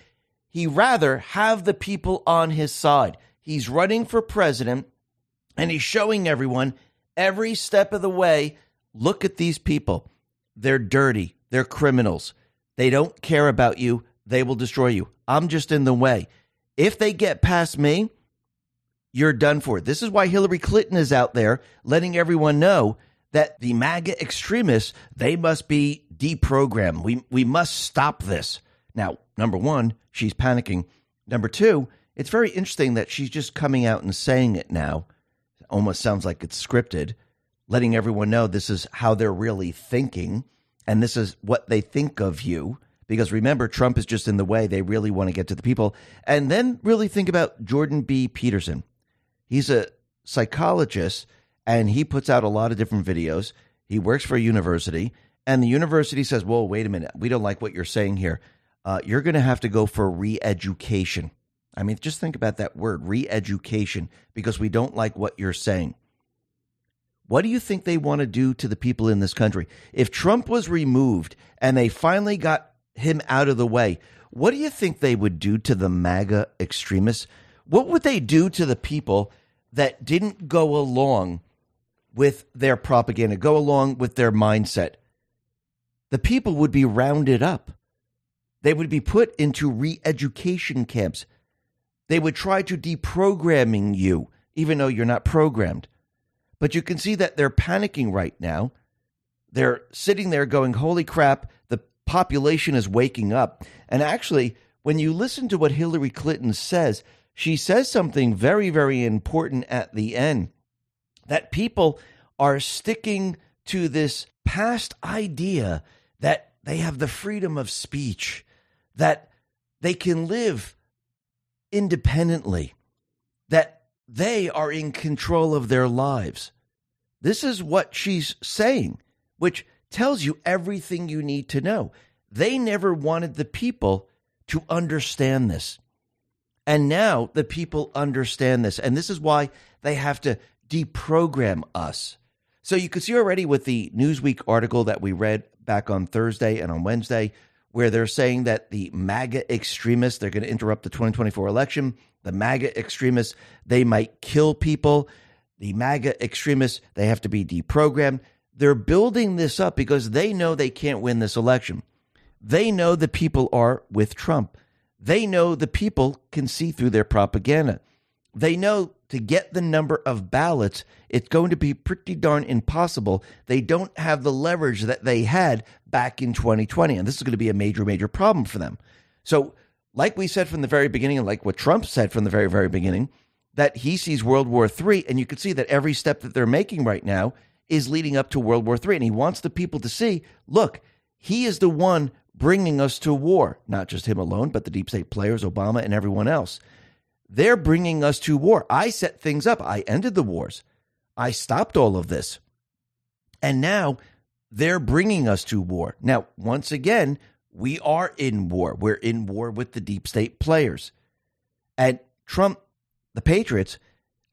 Speaker 1: He rather have the people on his side. He's running for president and he's showing everyone every step of the way look at these people. They're dirty, they're criminals. They don't care about you, they will destroy you. I'm just in the way. If they get past me, you're done for. This is why Hillary Clinton is out there letting everyone know that the MAGA extremists, they must be deprogrammed. We we must stop this. Now, number 1, she's panicking. Number 2, it's very interesting that she's just coming out and saying it now almost sounds like it's scripted, letting everyone know this is how they're really thinking and this is what they think of you. Because remember, Trump is just in the way. They really want to get to the people. And then really think about Jordan B. Peterson. He's a psychologist and he puts out a lot of different videos. He works for a university, and the university says, Whoa, wait a minute. We don't like what you're saying here. Uh, you're going to have to go for re education. I mean, just think about that word, re education, because we don't like what you're saying. What do you think they want to do to the people in this country? If Trump was removed and they finally got him out of the way, what do you think they would do to the MAGA extremists? What would they do to the people that didn't go along with their propaganda, go along with their mindset? The people would be rounded up. They would be put into re education camps. They would try to deprogramming you, even though you're not programmed. But you can see that they're panicking right now. They're sitting there going, holy crap, the population is waking up. And actually, when you listen to what Hillary Clinton says, she says something very, very important at the end that people are sticking to this past idea that they have the freedom of speech, that they can live independently, that they are in control of their lives. This is what she's saying, which tells you everything you need to know. They never wanted the people to understand this. And now the people understand this. And this is why they have to deprogram us. So you can see already with the Newsweek article that we read back on Thursday and on Wednesday, where they're saying that the MAGA extremists, they're going to interrupt the 2024 election. The MAGA extremists, they might kill people. The MAGA extremists, they have to be deprogrammed. They're building this up because they know they can't win this election. They know the people are with Trump. They know the people can see through their propaganda. They know to get the number of ballots, it's going to be pretty darn impossible. They don't have the leverage that they had back in 2020. And this is going to be a major, major problem for them. So, like we said from the very beginning, and like what Trump said from the very, very beginning, that he sees World War III. And you can see that every step that they're making right now is leading up to World War III. And he wants the people to see look, he is the one bringing us to war, not just him alone, but the deep state players, Obama, and everyone else. They're bringing us to war. I set things up. I ended the wars. I stopped all of this. And now they're bringing us to war. Now, once again, we are in war. We're in war with the deep state players. And Trump, the Patriots,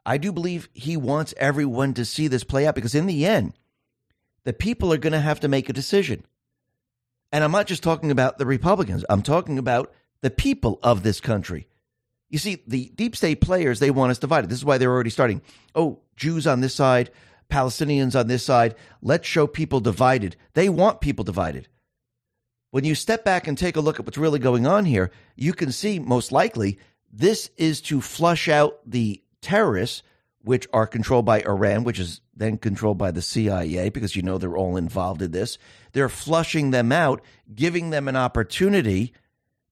Speaker 1: I do believe he wants everyone to see this play out because in the end, the people are going to have to make a decision. And I'm not just talking about the Republicans, I'm talking about the people of this country. You see, the deep state players, they want us divided. This is why they're already starting. Oh, Jews on this side, Palestinians on this side. Let's show people divided. They want people divided. When you step back and take a look at what's really going on here, you can see most likely this is to flush out the terrorists, which are controlled by Iran, which is then controlled by the CIA, because you know they're all involved in this. They're flushing them out, giving them an opportunity.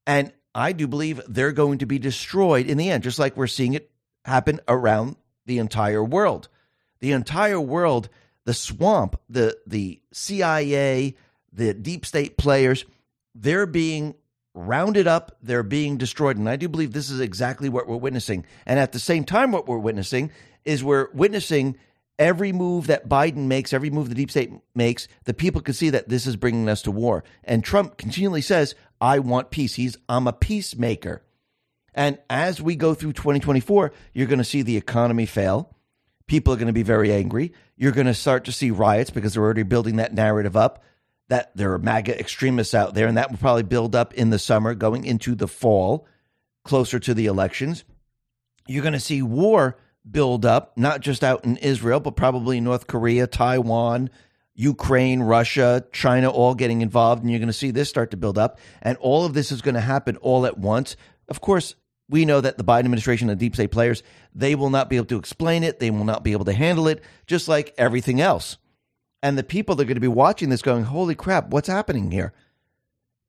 Speaker 1: And I do believe they're going to be destroyed in the end, just like we're seeing it happen around the entire world. The entire world, the swamp, the, the CIA, the deep state players, they're being rounded up, they're being destroyed. And I do believe this is exactly what we're witnessing. And at the same time, what we're witnessing is we're witnessing every move that Biden makes, every move the deep state makes, the people can see that this is bringing us to war. And Trump continually says, I want peace. He's, I'm a peacemaker. And as we go through 2024, you're going to see the economy fail. People are going to be very angry. You're going to start to see riots because they're already building that narrative up that there are MAGA extremists out there. And that will probably build up in the summer, going into the fall, closer to the elections. You're going to see war build up, not just out in Israel, but probably North Korea, Taiwan, Ukraine, Russia, China all getting involved. And you're going to see this start to build up. And all of this is going to happen all at once. Of course, we know that the Biden administration and deep state players, they will not be able to explain it. They will not be able to handle it, just like everything else. And the people that are going to be watching this going, holy crap, what's happening here?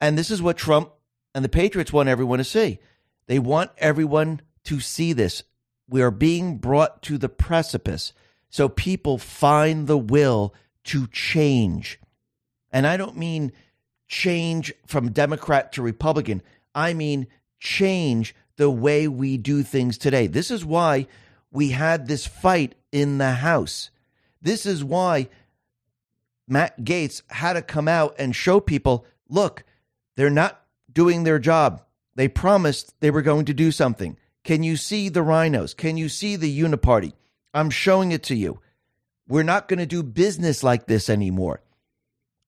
Speaker 1: And this is what Trump and the Patriots want everyone to see. They want everyone to see this we are being brought to the precipice. So people find the will to change. And I don't mean change from Democrat to Republican. I mean change the way we do things today. This is why we had this fight in the House. This is why Matt Gaetz had to come out and show people look, they're not doing their job. They promised they were going to do something. Can you see the RINOs? Can you see the uniparty? I'm showing it to you. We're not going to do business like this anymore.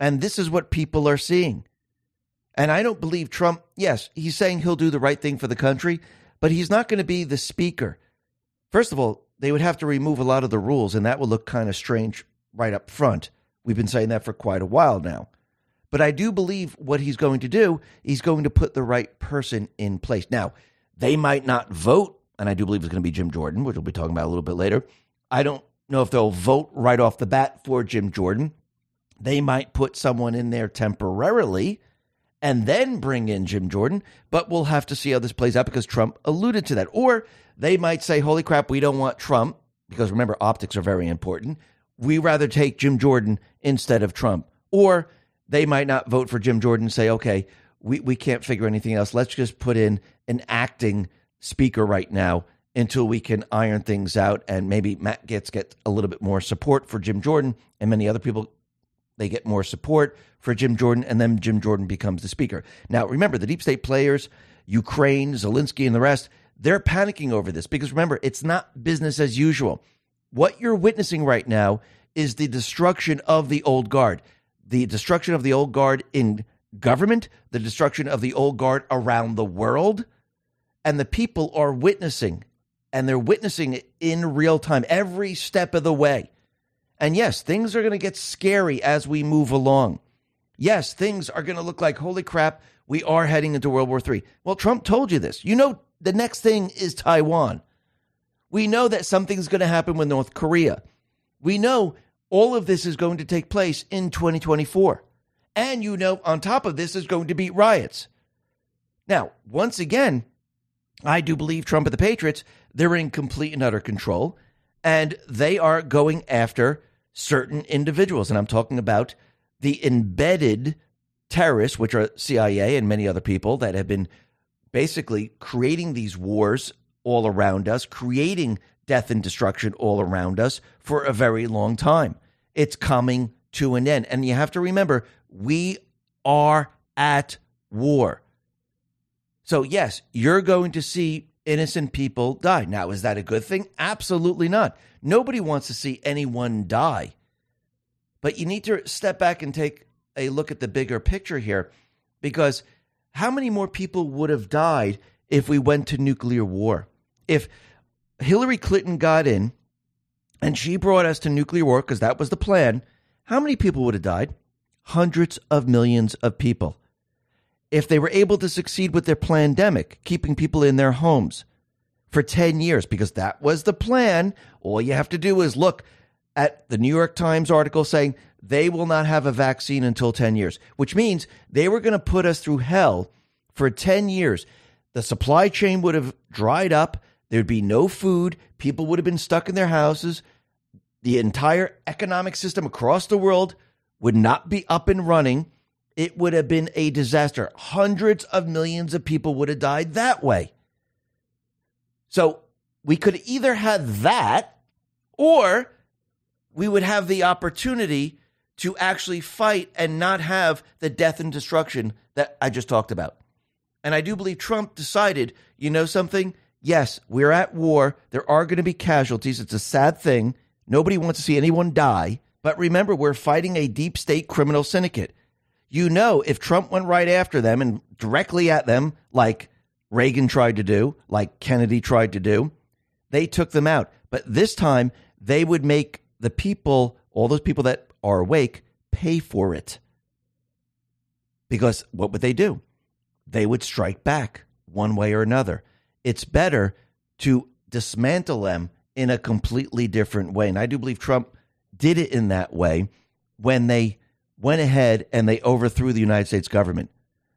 Speaker 1: And this is what people are seeing. And I don't believe Trump, yes, he's saying he'll do the right thing for the country, but he's not going to be the speaker. First of all, they would have to remove a lot of the rules, and that would look kind of strange right up front. We've been saying that for quite a while now. But I do believe what he's going to do, he's going to put the right person in place. Now, they might not vote, and I do believe it's going to be Jim Jordan, which we'll be talking about a little bit later. I don't know if they'll vote right off the bat for Jim Jordan. They might put someone in there temporarily and then bring in Jim Jordan. But we'll have to see how this plays out because Trump alluded to that. Or they might say, holy crap, we don't want Trump because remember, optics are very important. We rather take Jim Jordan instead of Trump. Or they might not vote for Jim Jordan and say, okay, we, we can't figure anything else. Let's just put in an acting speaker right now until we can iron things out and maybe Matt Gaetz get a little bit more support for Jim Jordan and many other people they get more support for Jim Jordan and then Jim Jordan becomes the speaker. Now remember the deep state players, Ukraine, Zelensky and the rest, they're panicking over this because remember it's not business as usual. What you're witnessing right now is the destruction of the old guard. The destruction of the old guard in government, the destruction of the old guard around the world, and the people are witnessing and they're witnessing it in real time every step of the way. And yes, things are going to get scary as we move along. Yes, things are going to look like, holy crap, we are heading into World War III. Well, Trump told you this. You know, the next thing is Taiwan. We know that something's going to happen with North Korea. We know all of this is going to take place in 2024. And you know, on top of this, is going to be riots. Now, once again, I do believe Trump and the Patriots, they're in complete and utter control, and they are going after certain individuals. And I'm talking about the embedded terrorists, which are CIA and many other people that have been basically creating these wars all around us, creating death and destruction all around us for a very long time. It's coming to an end. And you have to remember, we are at war. So, yes, you're going to see innocent people die. Now, is that a good thing? Absolutely not. Nobody wants to see anyone die. But you need to step back and take a look at the bigger picture here because how many more people would have died if we went to nuclear war? If Hillary Clinton got in and she brought us to nuclear war because that was the plan, how many people would have died? Hundreds of millions of people if they were able to succeed with their pandemic, keeping people in their homes for 10 years, because that was the plan. All you have to do is look at the New York Times article saying they will not have a vaccine until 10 years, which means they were going to put us through hell for 10 years. The supply chain would have dried up. There'd be no food. People would have been stuck in their houses. The entire economic system across the world would not be up and running it would have been a disaster. Hundreds of millions of people would have died that way. So we could either have that or we would have the opportunity to actually fight and not have the death and destruction that I just talked about. And I do believe Trump decided, you know something? Yes, we're at war. There are going to be casualties. It's a sad thing. Nobody wants to see anyone die. But remember, we're fighting a deep state criminal syndicate you know, if Trump went right after them and directly at them, like Reagan tried to do, like Kennedy tried to do, they took them out. But this time, they would make the people, all those people that are awake, pay for it. Because what would they do? They would strike back one way or another. It's better to dismantle them in a completely different way. And I do believe Trump did it in that way when they went ahead and they overthrew the United States government.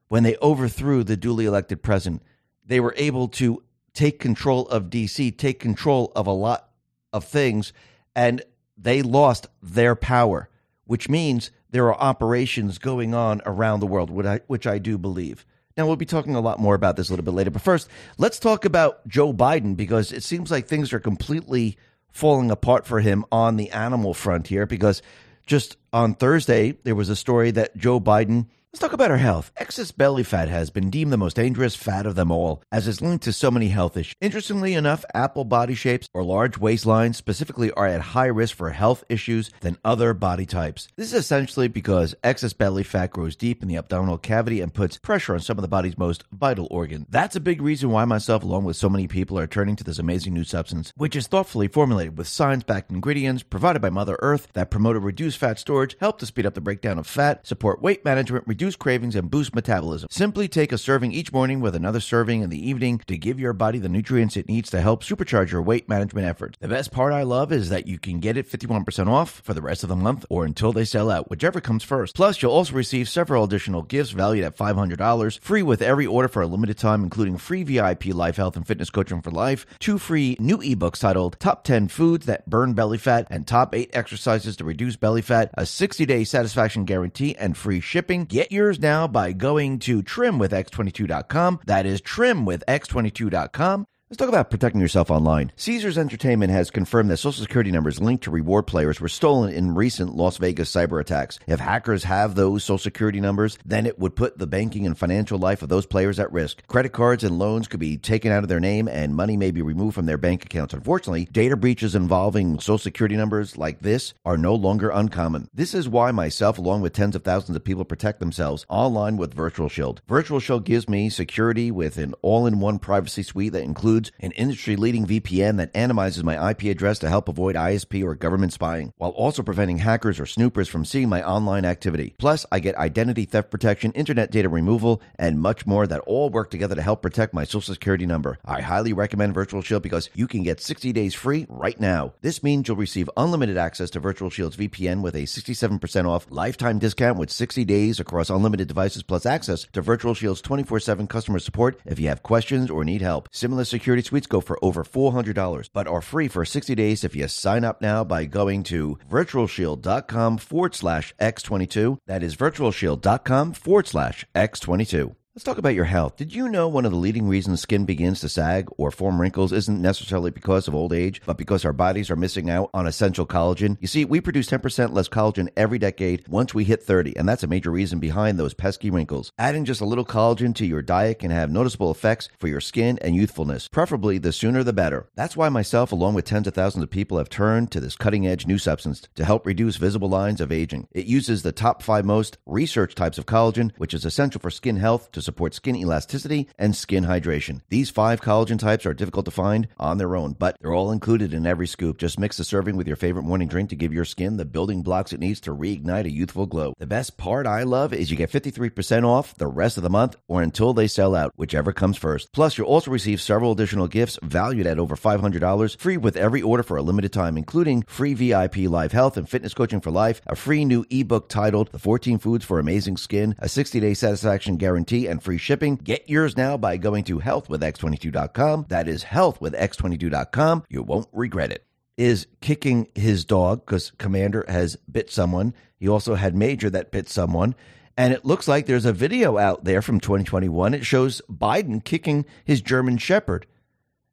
Speaker 1: When they overthrew the duly elected president, they were able to take control of DC, take control of a lot of things, and they lost their power, which means there are operations going on around the world, which I, which I do believe. Now, we'll be talking a lot more about this a little bit later. But first, let's talk about Joe Biden because it seems like things are completely falling apart for him on the animal front here because just on Thursday, there was a story that Joe Biden Let's talk about our health. Excess belly fat has been deemed the most dangerous fat of them all, as it's linked to so many health issues. Interestingly enough, apple body shapes or large waistlines specifically are at high risk for health issues than other body types. This is essentially because excess belly fat grows deep in the abdominal cavity and puts pressure on some of the body's most vital organs. That's a big reason why myself, along with so many people, are turning to this amazing new substance, which is thoughtfully formulated with science backed ingredients provided by Mother Earth that promote a reduced fat storage, help to speed up the breakdown of fat, support weight management, reduce reduce cravings, and boost metabolism. Simply take a serving each morning with another serving in the evening to give your body the nutrients it needs to help supercharge your weight management efforts. The best part I love is that you can get it 51% off for the rest of the month or until they sell out, whichever comes first. Plus, you'll also receive several additional gifts valued at $500, free with every order for a limited time, including free VIP life health and fitness coaching for life, two free new ebooks titled Top 10 Foods That Burn Belly Fat and Top 8 Exercises to Reduce Belly Fat, a 60 day satisfaction guarantee, and free shipping. Get yours now by going to trimwithx22.com. That is trimwithx22.com. Let's talk about protecting yourself online. Caesars Entertainment has confirmed that social security numbers linked to reward players were stolen in recent Las Vegas cyber attacks. If hackers have those social security numbers, then it would put the banking and financial life of those players at risk. Credit cards and loans could be taken out of their name and money may be removed from their bank accounts. Unfortunately, data breaches involving social security numbers like this are no longer uncommon. This is why myself, along with tens of thousands of people, protect themselves online with Virtual Shield. Virtual Shield gives me security with an all-in-one privacy suite that includes an industry leading VPN that anonymizes my IP address to help avoid ISP or government spying, while also preventing hackers or snoopers from seeing my online activity. Plus, I get identity theft protection, internet data removal, and much more that all work together to help protect my social security number. I highly recommend Virtual Shield because you can get 60 days free right now. This means you'll receive unlimited access to Virtual Shield's VPN with a 67% off lifetime discount with 60 days across unlimited devices plus access to Virtual Shield's 24 7 customer support if you have questions or need help. Similar security suites go for over $400, but are free for 60 days if you sign up now by going to virtualshield.com forward slash X22. That is virtualshield.com forward slash X22. Let's talk about your health. Did you know one of the leading reasons skin begins to sag or form wrinkles isn't necessarily because of old age, but because our bodies are missing out on essential collagen? You see, we produce 10% less collagen every decade once we hit 30, and that's a major reason behind those pesky wrinkles. Adding just a little collagen to your diet can have noticeable effects for your skin and youthfulness. Preferably, the sooner the better. That's why myself, along with tens of thousands of people, have turned to this cutting edge new substance to help reduce visible lines of aging. It uses the top five most researched types of collagen, which is essential for skin health to support skin elasticity and skin hydration. These five collagen types are difficult to find on their own, but they're all included in every scoop. Just mix the serving with your favorite morning drink to give your skin the building blocks it needs to reignite a youthful glow. The best part I love is you get 53% off the rest of the month or until they sell out, whichever comes first. Plus, you'll also receive several additional gifts valued at over $500 free with every order for a limited time, including free VIP live health and fitness coaching for life, a free new ebook titled The 14 Foods for Amazing Skin, a 60 day satisfaction guarantee, and free shipping. Get yours now by going to healthwithx22.com. That is healthwithx22.com. You won't regret it. Is kicking his dog because Commander has bit someone. He also had Major that bit someone. And it looks like there's a video out there from 2021. It shows Biden kicking his German Shepherd.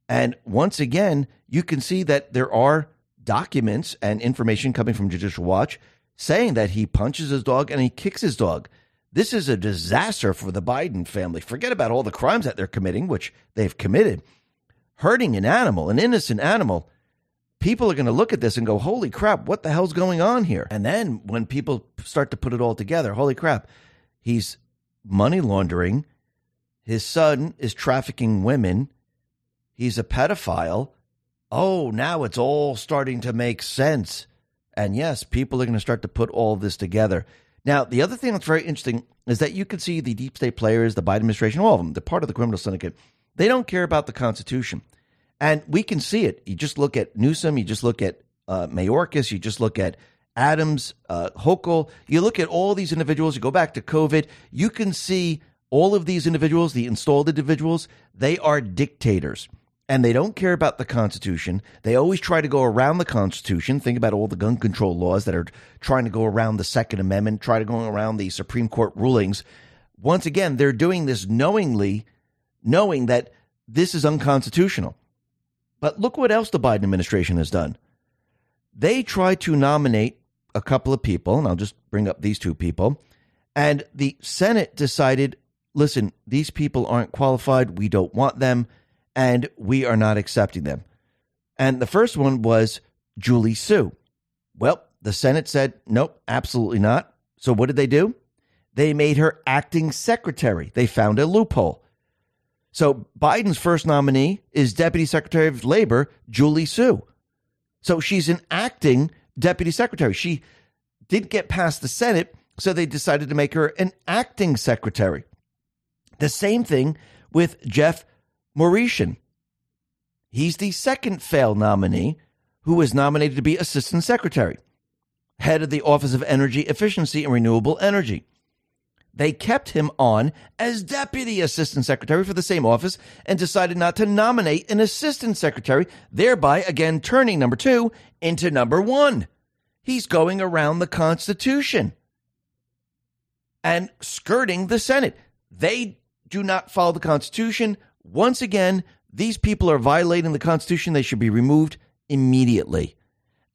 Speaker 1: And once again, you can see that there are documents and information coming from Judicial Watch saying that he punches his dog and he kicks his dog. This is a disaster for the Biden family. Forget about all the crimes that they're committing, which they've committed. Hurting an animal, an innocent animal. People are going to look at this and go, holy crap, what the hell's going on here? And then when people start to put it all together, holy crap, he's money laundering. His son is trafficking women. He's a pedophile. Oh, now it's all starting to make sense. And yes, people are going to start to put all this together. Now, the other thing that's very interesting is that you can see the deep state players, the Biden administration, all of them, they're part of the criminal syndicate. They don't care about the Constitution. And we can see it. You just look at Newsom, you just look at uh, Mayorkas, you just look at Adams, uh, Hochul, you look at all these individuals, you go back to COVID, you can see all of these individuals, the installed individuals, they are dictators and they don't care about the Constitution. They always try to go around the Constitution. Think about all the gun control laws that are trying to go around the Second Amendment, try to go around the Supreme Court rulings. Once again, they're doing this knowingly, knowing that this is unconstitutional. But look what else the Biden administration has done. They tried to nominate a couple of people, and I'll just bring up these two people. And the Senate decided listen, these people aren't qualified. We don't want them and we are not accepting them. And the first one was Julie Su. Well, the Senate said, nope, absolutely not. So what did they do? They made her acting secretary. They found a loophole. So Biden's first nominee is Deputy Secretary of Labor, Julie Su. So she's an acting deputy secretary. She did get past the Senate, So they decided to make her an acting secretary. The same thing with Jeff Marootian. He's the second failed nominee who was nominated to be assistant secretary, head of the Office of Energy Efficiency and Renewable Energy. They kept him on as deputy assistant secretary for the same office and decided not to nominate an assistant secretary, thereby again turning number two into number one. He's going around the Constitution and skirting the Senate. They do not follow the Constitution. Once again, these people are violating the Constitution. They should be removed immediately.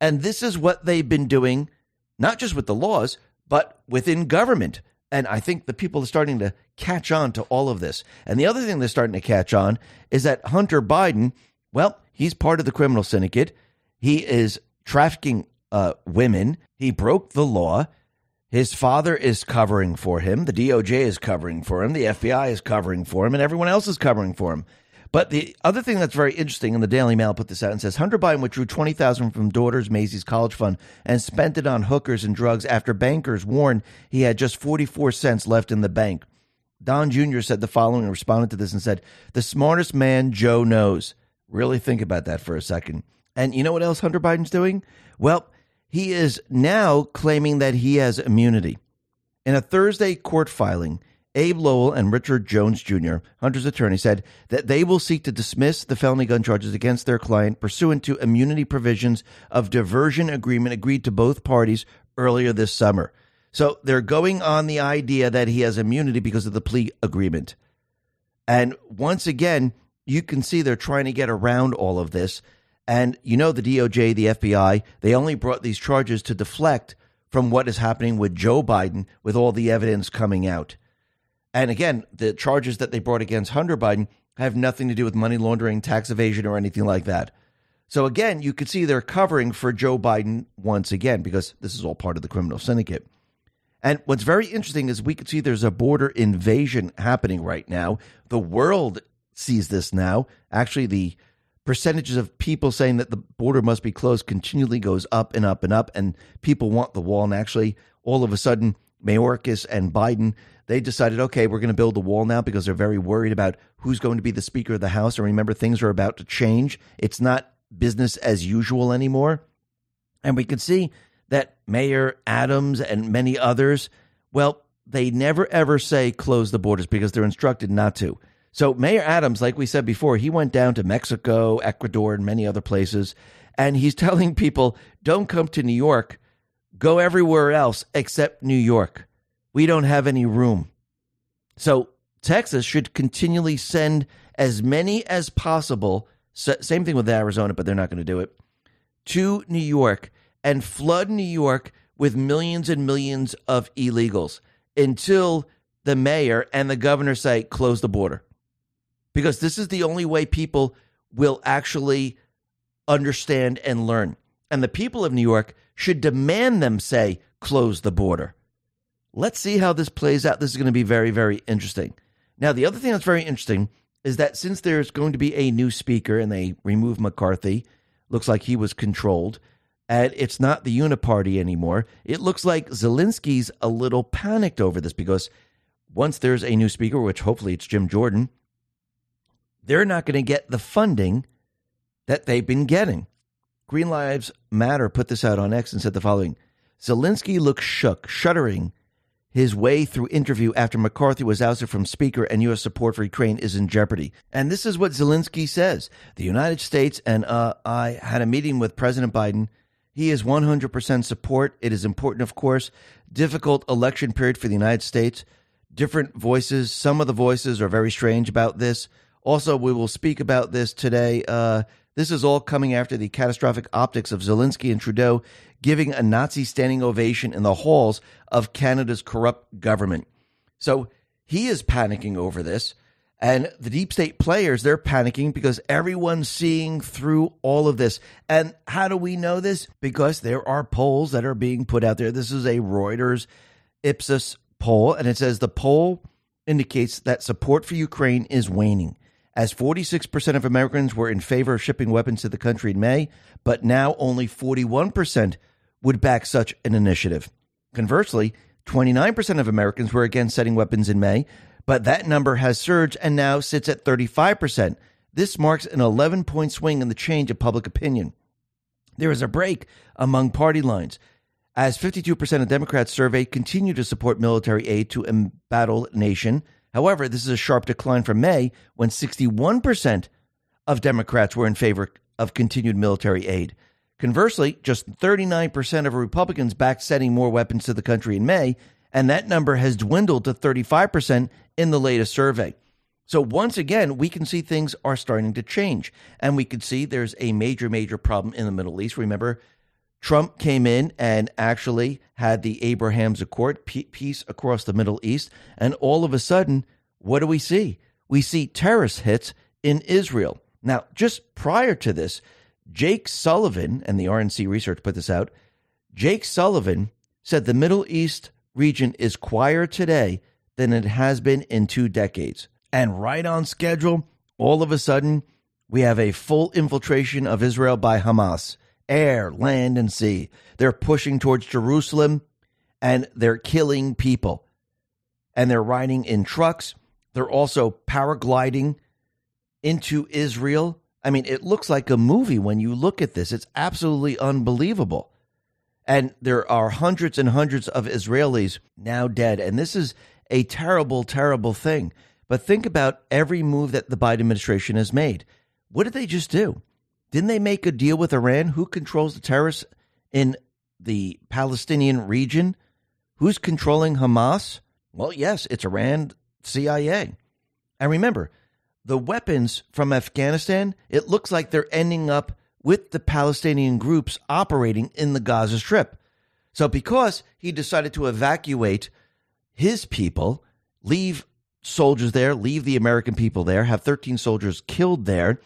Speaker 1: And this is what they've been doing, not just with the laws, but within government. And I think the people are starting to catch on to all of this. And the other thing they're starting to catch on is that Hunter Biden, well, he's part of the criminal syndicate. He is trafficking uh, women. He broke the law. His father is covering for him. The DOJ is covering for him. The FBI is covering for him. And everyone else is covering for him. But the other thing that's very interesting, and the Daily Mail put this out and says Hunter Biden withdrew twenty thousand from daughter's Maisy's college fund and spent it on hookers and drugs after bankers warned he had just forty four cents left in the bank. Don Jr. said the following and responded to this and said, "The smartest man Joe knows." Really think about that for a second. And you know what else Hunter Biden's doing? Well, he is now claiming that he has immunity. In a Thursday court filing, Abbe Lowell and Richard Jones Jr., Hunter's attorney, said that they will seek to dismiss the felony gun charges against their client pursuant to immunity provisions of diversion agreement agreed to both parties earlier this summer. So they're going on the idea that he has immunity because of the plea agreement. And once again, you can see they're trying to get around all of this. And you know, the DOJ, the FBI, they only brought these charges to deflect from what is happening with Joe Biden with all the evidence coming out. And again, the charges that they brought against Hunter Biden have nothing to do with money laundering, tax evasion, or anything like that. So again, you could see they're covering for Joe Biden once again because this is all part of the criminal syndicate. And what's very interesting is we could see there's a border invasion happening right now. The world sees this now. Actually, the percentages of people saying that the border must be closed continually goes up and up and up, and people want the wall. And actually, all of a sudden, Mayorkas and Biden they decided, okay, we're going to build a wall now because they're very worried about who's going to be the Speaker of the House. And remember, things are about to change. It's not business as usual anymore. And we can see that Mayor Adams and many others, well, they never ever say close the borders because they're instructed not to. So, Mayor Adams, like we said before, he went down to Mexico, Ecuador, and many other places, and he's telling people don't come to New York, go everywhere else except New York. We don't have any room. So Texas should continually send as many as possible. Same thing with Arizona, but they're not going to do it to New York and flood New York with millions and millions of illegals until the mayor and the governor say close the border. Because this is the only way people will actually understand and learn. And the people of New York should demand them say close the border. Let's see how this plays out. This is going to be very, very interesting. Now, the other thing that's very interesting is that since there's going to be a new speaker and they remove McCarthy, looks like he was controlled, and it's not the Uniparty anymore. It looks like Zelensky's a little panicked over this because once there's a new speaker, which hopefully it's Jim Jordan, they're not going to get the funding that they've been getting. Green Lives Matter put this out on X and said the following Zelensky looks shook, shuddering his way through interview after McCarthy was ousted from Speaker and U.S. support for Ukraine is in jeopardy. And this is what Zelensky says The United States and uh, I had a meeting with President Biden. He is 100% support. It is important, of course. Difficult election period for the United States. Different voices. Some of the voices are very strange about this. Also, we will speak about this today. Uh, this is all coming after the catastrophic optics of Zelensky and Trudeau giving a Nazi standing ovation in the halls of Canada's corrupt government. So he is panicking over this. And the deep state players, they're panicking because everyone's seeing through all of this. And how do we know this? Because there are polls that are being put out there. This is a Reuters Ipsos poll, and it says the poll indicates that support for Ukraine is waning as 46% of Americans were in favor of shipping weapons to the country in May, but now only 41% would back such an initiative. Conversely, 29% of Americans were against sending weapons in May, but that number has surged and now sits at 35%. This marks an 11 point swing in the change of public opinion. There is a break among party lines, as 52% of Democrats surveyed continue to support military aid to embattled nation. However, this is a sharp decline from May, when 61% of Democrats were in favor of continued military aid. Conversely, just 39% of Republicans backed sending more weapons to the country in May, and that number has dwindled to 35% in the latest survey. So once again, we can see things are starting to change. And we can see there's a major, major problem in the Middle East. Remember, Trump came in and actually had the Abraham's Accord, peace across the Middle East. And all of a sudden, what do we see? We see terrorist hits in Israel. Now, just prior to this, Jake Sullivan, and the RNC research put this out, Jake Sullivan said the Middle East region is quieter today than it has been in two decades and right on schedule, all of a sudden, we have a full infiltration of Israel by Hamas air, land, and sea. They're pushing towards Jerusalem and they're killing people. And they're riding in trucks. They're also paragliding into Israel. I mean, it looks like a movie when you look at this. It's absolutely unbelievable. And there are hundreds and hundreds of Israelis now dead. And this is a terrible, terrible thing. But think about every move that the Biden administration has made. What did they just do? Didn't they make a deal with Iran? Who controls the terrorists in the Palestinian region? Who's controlling Hamas? Well, yes, it's Iran, CIA. And remember, the weapons from Afghanistan, it looks like they're ending up with the Palestinian groups operating in the Gaza Strip. So, because he decided to evacuate his people, leave soldiers there, leave the American people there, have 13 soldiers killed there,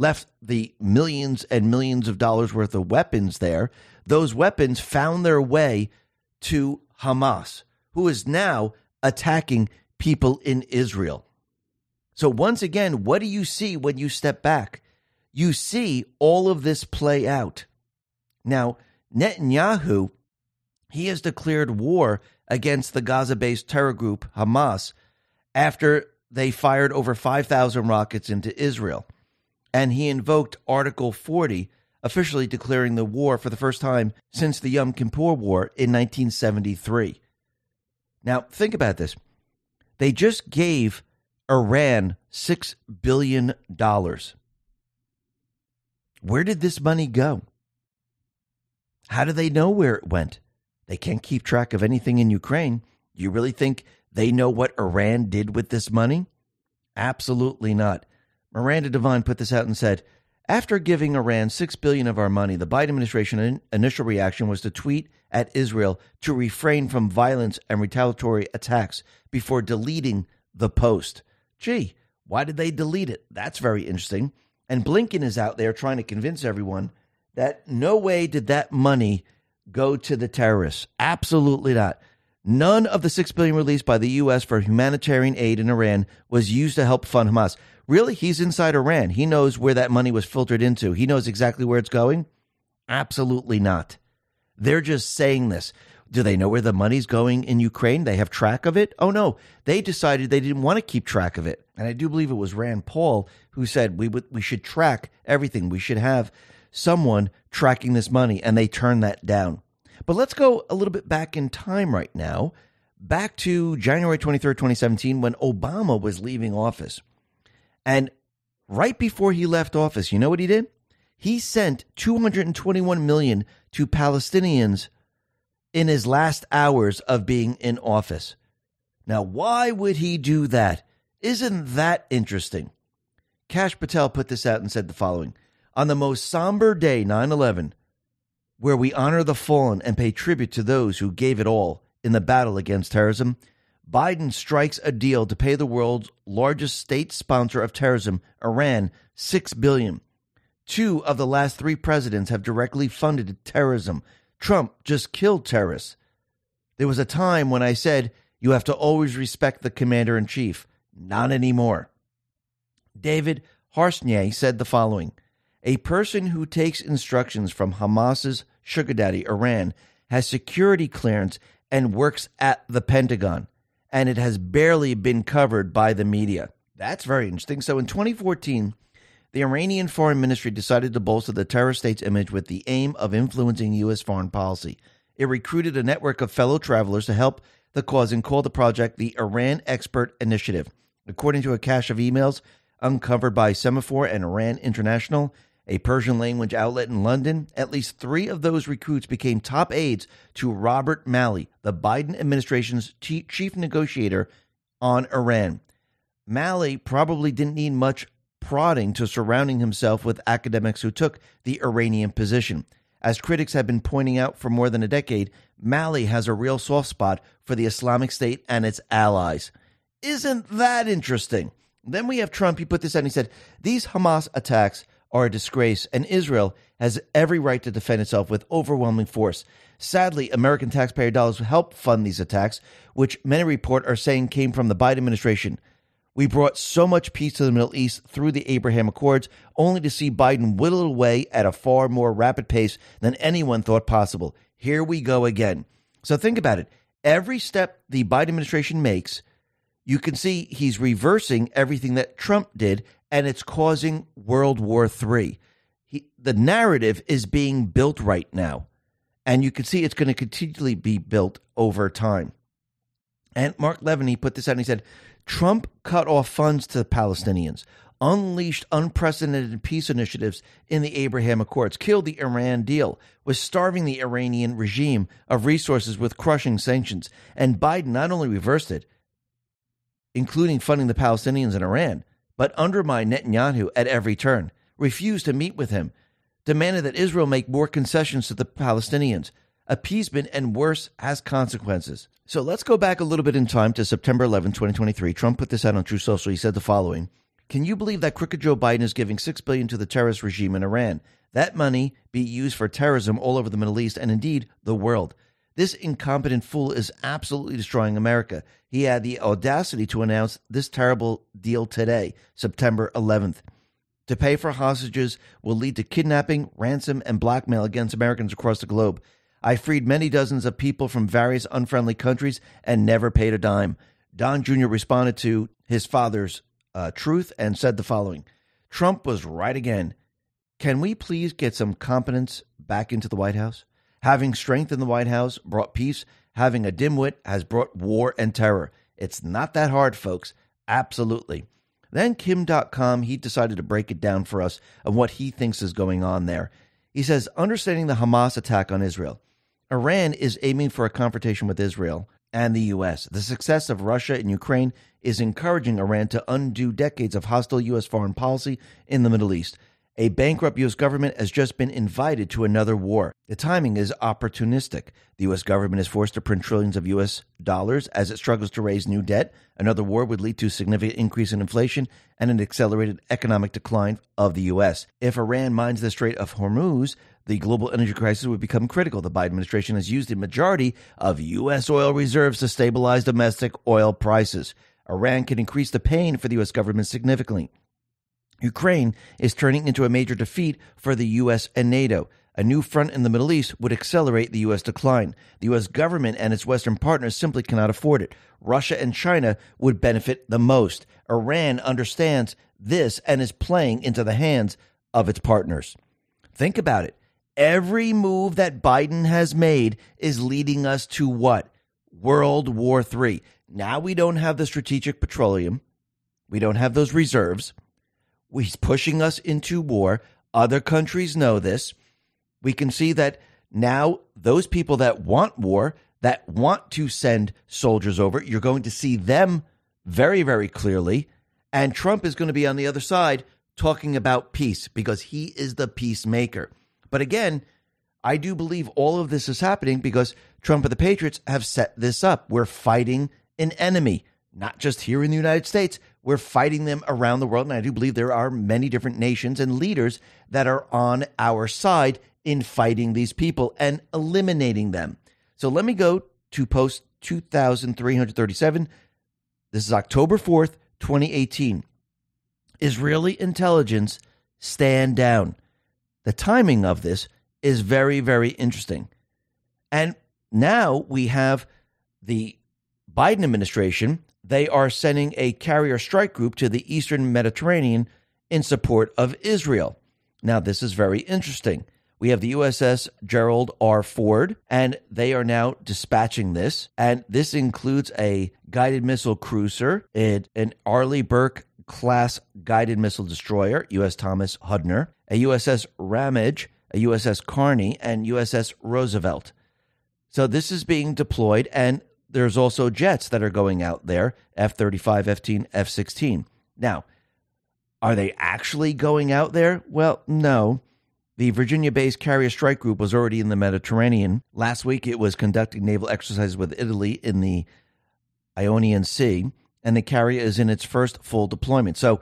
Speaker 1: left the millions and millions of dollars worth of weapons there. Those weapons found their way to Hamas, who is now attacking people in Israel. So, once again, what do you see when you step back? You see all of this play out. Now, Netanyahu, he has declared war against the Gaza based terror group Hamas after they fired over 5,000 rockets into Israel. And he invoked Article 40, officially declaring the war for the first time since the Yom Kippur War in 1973. Now, think about this. They just gave Iran $6 billion. Where did this money go? How do they know where it went? They can't keep track of anything in Ukraine. You really think they know what Iran did with this money? Absolutely not. Miranda Devine put this out and said, after giving Iran 6 billion of our money, the Biden administration initial reaction was to tweet at Israel to refrain from violence and retaliatory attacks before deleting the post. Gee, why did they delete it? That's very interesting. And Blinken is out there trying to convince everyone that no way did that money go to the terrorists. Absolutely not. None of the 6 billion released by the US for humanitarian aid in Iran was used to help fund Hamas. Really, he's inside Iran. He knows where that money was filtered into. He knows exactly where it's going? Absolutely not. They're just saying this. Do they know where the money's going in Ukraine? They have track of it? Oh no, they decided they didn't want to keep track of it. And I do believe it was Rand Paul who said we would we should track everything. We should have someone tracking this money and they turned that down. But let's go a little bit back in time right now, back to January 23rd, 2017, when Obama was leaving office. And right before he left office, you know what he did? He sent 221 million to Palestinians in his last hours of being in office. Now, why would he do that? Isn't that interesting? Kash Patel put this out and said the following On the most somber day, 9 11, where we honor the fallen and pay tribute to those who gave it all in the battle against terrorism, Biden strikes a deal to pay the world's largest state sponsor of terrorism, Iran, 6 billion. Two of the last 3 presidents have directly funded terrorism. Trump just killed terrorists. There was a time when I said you have to always respect the commander in chief. Not anymore. David Harsanyi said the following: A person who takes instructions from Hamas's sugar daddy, Iran, has security clearance and works at the Pentagon, and it has barely been covered by the media. That's very interesting. So in 2014, the Iranian Foreign Ministry decided to bolster the terror state's image with the aim of influencing U.S. foreign policy. It recruited a network of fellow travelers to help the cause and called the project the Iran Expert Initiative. According to a cache of emails uncovered by Semafor and Iran International, a Persian language outlet in London, at least three of those recruits became top aides to Robert Malley, the Biden administration's chief negotiator on Iran. Malley probably didn't need much prodding to surrounding himself with academics who took the Iranian position. As critics have been pointing out for more than a decade, Malley has a real soft spot for the Islamic State and its allies. Isn't that interesting? Then we have Trump. He put this out and he said, These Hamas attacks are a disgrace, and Israel has every right to defend itself with overwhelming force. Sadly, American taxpayer dollars help fund these attacks, which many report are saying came from the Biden administration. We brought so much peace to the Middle East through the Abraham Accords, only to see Biden whittle away at a far more rapid pace than anyone thought possible. Here we go again. So think about it. Every step the Biden administration makes, you can see he's reversing everything that Trump did and it's causing World War III. He, the narrative is being built right now, and you can see it's going to continually be built over time. And Mark he put this out and he said, Trump cut off funds to the Palestinians, unleashed unprecedented peace initiatives in the Abraham Accords, killed the Iran deal, was starving the Iranian regime of resources with crushing sanctions. And Biden not only reversed it, including funding the Palestinians in Iran, but undermined Netanyahu at every turn, refused to meet with him, demanded that Israel make more concessions to the Palestinians. Appeasement and worse has consequences. So let's go back a little bit in time to September 11, 2023. Trump put this out on Truth Social. He said the following Can you believe that crooked Joe Biden is giving 6 billion to the terrorist regime in Iran? That money be used for terrorism all over the Middle East and indeed the world. This incompetent fool is absolutely destroying America. He had the audacity to announce this terrible deal today, September 11th. To pay for hostages will lead to kidnapping, ransom, and blackmail against Americans across the globe. I freed many dozens of people from various unfriendly countries and never paid a dime. Don Jr. responded to his father's uh, truth and said the following Trump was right again. Can we please get some competence back into the White House? Having strength in the White House brought peace. Having a dimwit has brought war and terror. It's not that hard, folks. Absolutely. Then Kim Dotcom, he decided to break it down for us of what he thinks is going on there. He says, understanding the Hamas attack on Israel. Iran is aiming for a confrontation with Israel and the U.S. The success of Russia in Ukraine is encouraging Iran to undo decades of hostile U.S. foreign policy in the Middle East. A bankrupt U.S. government has just been invited to another war. The timing is opportunistic. The U.S. government is forced to print trillions of U.S. dollars as it struggles to raise new debt. Another war would lead to a significant increase in inflation and an accelerated economic decline of the U.S. If Iran mines the Strait of Hormuz, the global energy crisis would become critical. The Biden administration has used a majority of U.S. oil reserves to stabilize domestic oil prices. Iran can increase the pain for the U.S. government significantly. Ukraine is turning into a major defeat for the U.S. and NATO. A new front in the Middle East would accelerate the U.S. decline. The U.S. government and its Western partners simply cannot afford it. Russia and China would benefit the most. Iran understands this and is playing into the hands of its partners. Think about it. Every move that Biden has made is leading us to what? World War III. Now we don't have the strategic petroleum. We don't have those reserves. He's pushing us into war. Other countries know this. We can see that now those people that want war, that want to send soldiers over, you're going to see them very, very clearly. And Trump is going to be on the other side talking about peace because he is the peacemaker. But again, I do believe all of this is happening because Trump and the Patriots have set this up. We're fighting an enemy, not just here in the United States, we're fighting them around the world. And I do believe there are many different nations and leaders that are on our side in fighting these people and eliminating them. So let me go to post 2337. This is October 4th, 2018. Israeli intelligence stand down. The timing of this is very, very interesting. And now we have the Biden administration. They are sending a carrier strike group to the Eastern Mediterranean in support of Israel. Now, this is very interesting. We have the USS Gerald R. Ford, and they are now dispatching this. And this includes a guided missile cruiser, an Arleigh Burke class guided missile destroyer, U.S. Thomas Hudner, a USS Ramage, a USS Carney, and USS Roosevelt. So this is being deployed, and there's also jets that are going out there F 35, F 15, F 16. Now, are they actually going out there? Well, no. The Virginia based carrier strike group was already in the Mediterranean. Last week, it was conducting naval exercises with Italy in the Ionian Sea, and the carrier is in its first full deployment. So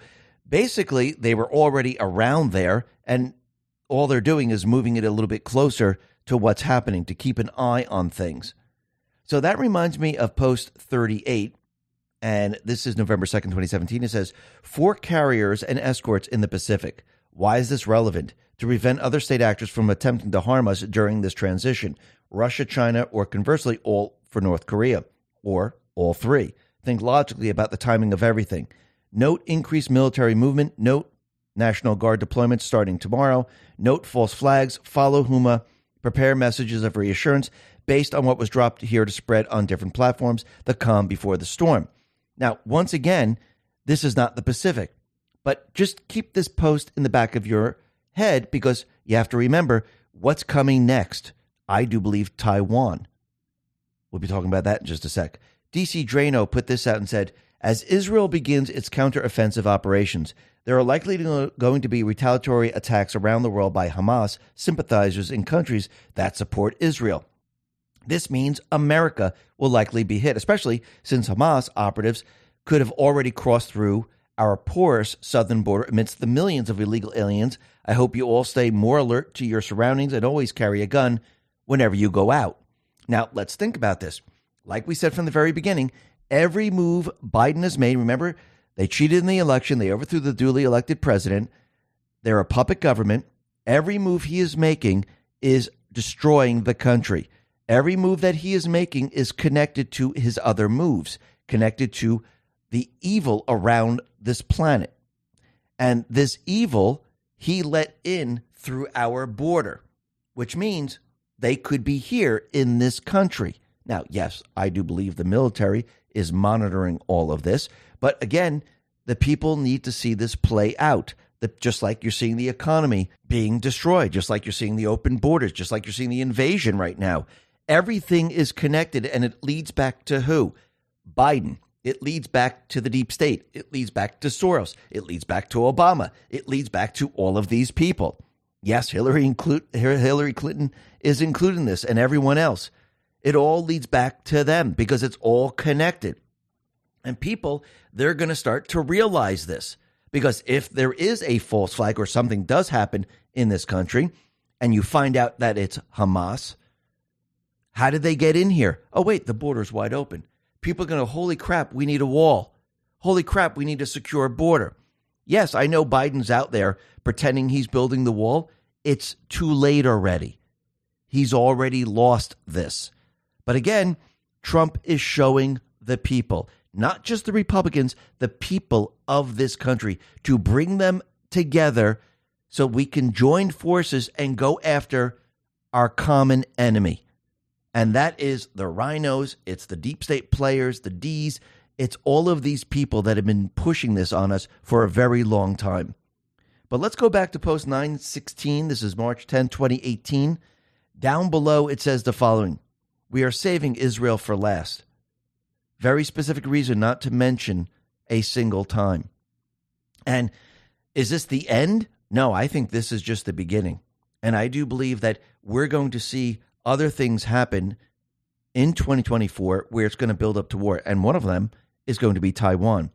Speaker 1: basically, they were already around there, and all they're doing is moving it a little bit closer to what's happening to keep an eye on things. So that reminds me of post 38. And this is November 2nd, 2017. It says, Four carriers and escorts in the Pacific. Why is this relevant? To prevent other state actors from attempting to harm us during this transition Russia, China, or conversely, all for North Korea, or all three. Think logically about the timing of everything. Note increased military movement. Note National Guard deployments starting tomorrow. Note false flags. Follow Huma. Prepare messages of reassurance based on what was dropped here to spread on different platforms, the calm before the storm. Now, once again, this is not the Pacific, but just keep this post in the back of your head because you have to remember what's coming next. I do believe Taiwan. We'll be talking about that in just a sec. DC Draino put this out and said, as Israel begins its counteroffensive operations, there are likely going to be retaliatory attacks around the world by Hamas sympathizers in countries that support Israel. This means America will likely be hit, especially since Hamas operatives could have already crossed through our porous southern border amidst the millions of illegal aliens. I hope you all stay more alert to your surroundings and always carry a gun whenever you go out. Now, let's think about this. Like we said from the very beginning, every move Biden has made, remember, they cheated in the election, they overthrew the duly elected president, they're a puppet government. Every move he is making is destroying the country. Every move that he is making is connected to his other moves, connected to the evil around this planet. And this evil he let in through our border, which means they could be here in this country. Now, yes, I do believe the military is monitoring all of this, but again, the people need to see this play out. Just like you're seeing the economy being destroyed, just like you're seeing the open borders, just like you're seeing the invasion right now. Everything is connected and it leads back to who? Biden. It leads back to the deep state. It leads back to Soros. It leads back to Obama. It leads back to all of these people. Yes, Hillary, include, Hillary Clinton is including this and everyone else. It all leads back to them because it's all connected. And people, they're going to start to realize this because if there is a false flag or something does happen in this country and you find out that it's Hamas, how did they get in here? Oh, wait, the border's wide open. People are going to, holy crap, we need a wall. Holy crap, we need a secure border. Yes, I know Biden's out there pretending he's building the wall. It's too late already. He's already lost this. But again, Trump is showing the people, not just the Republicans, the people of this country, to bring them together so we can join forces and go after our common enemy. And that is the RINOs, it's the deep state players, the D's, it's all of these people that have been pushing this on us for a very long time. But let's go back to post 916. This is March 10, 2018. Down below, it says the following We are saving Israel for last. Very specific reason not to mention a single time. And is this the end? No, I think this is just the beginning. And I do believe that we're going to see other things happen in 2024 where it's going to build up to war. And one of them is going to be Taiwan.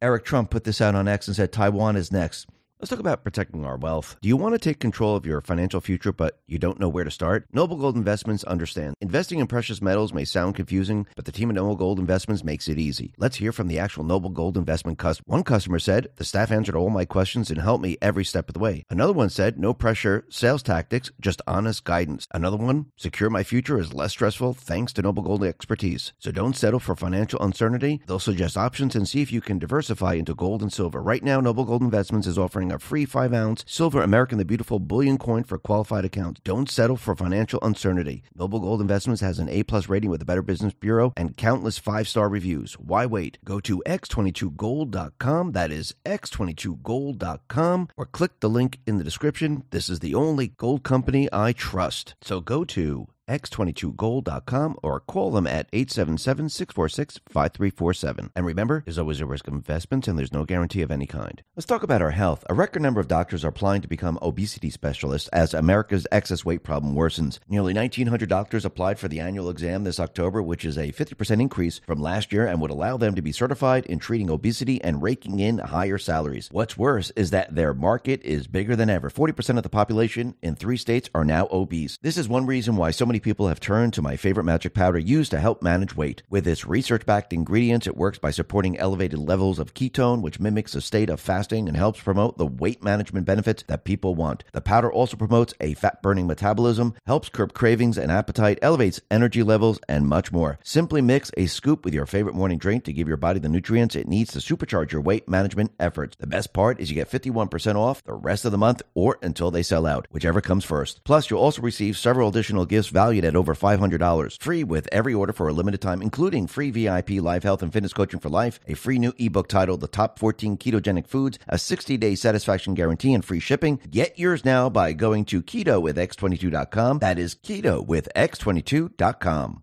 Speaker 1: Eric Trump put this out on X and said Taiwan is next. Let's talk about protecting our wealth. Do you want to take control of your financial future, but you don't know where to start? Noble Gold Investments understand. Investing in precious metals may sound confusing, but the team at Noble Gold Investments makes it easy. Let's hear from the actual Noble Gold Investment customer. One customer said, The staff answered all my questions and helped me every step of the way. Another one said, No pressure, sales tactics, just honest guidance. Another one, Secure my future is less stressful thanks to Noble Gold expertise. So don't settle for financial uncertainty. They'll suggest options and see if you can diversify into gold and silver. Right now, Noble Gold Investments is offering a free 5 ounce silver American the Beautiful bullion coin for qualified accounts. Don't settle for financial uncertainty. Noble Gold Investments has an A plus rating with the Better Business Bureau and countless five star reviews. Why wait? Go to x22gold.com. That is x22gold.com or click the link in the description. This is the only gold company I trust. So go to x22gold.com or call them at 877-646-5347. And remember, there's always a risk of investments and there's no guarantee of any kind. Let's talk about our health. A record number of doctors are applying to become obesity specialists as America's excess weight problem worsens. Nearly 1,900 doctors applied for the annual exam this October, which is a 50% increase from last year and would allow them to be certified in treating obesity and raking in higher salaries. What's worse is that their market is bigger than ever. 40% of the population in three states are now obese. This is one reason why so many people have turned to my favorite magic powder used to help manage weight. With its research backed ingredients, it works by supporting elevated levels of ketone, which mimics a state of fasting and helps promote the weight management benefits that people want. The powder also promotes a fat burning metabolism, helps curb cravings and appetite, elevates energy levels, and much more. Simply mix a scoop with your favorite morning drink to give your body the nutrients it needs to supercharge your weight management efforts. The best part is you get 51% off the rest of the month or until they sell out, whichever comes first. Plus, you'll also receive several additional gifts valued at over $500. Free with every order for a limited time, including free VIP live health and fitness coaching for life, a free new ebook titled The Top 14 Ketogenic Foods, a 60 day satisfaction guarantee, and free shipping. Get yours now by going to keto with x22.com. That is keto with x22.com.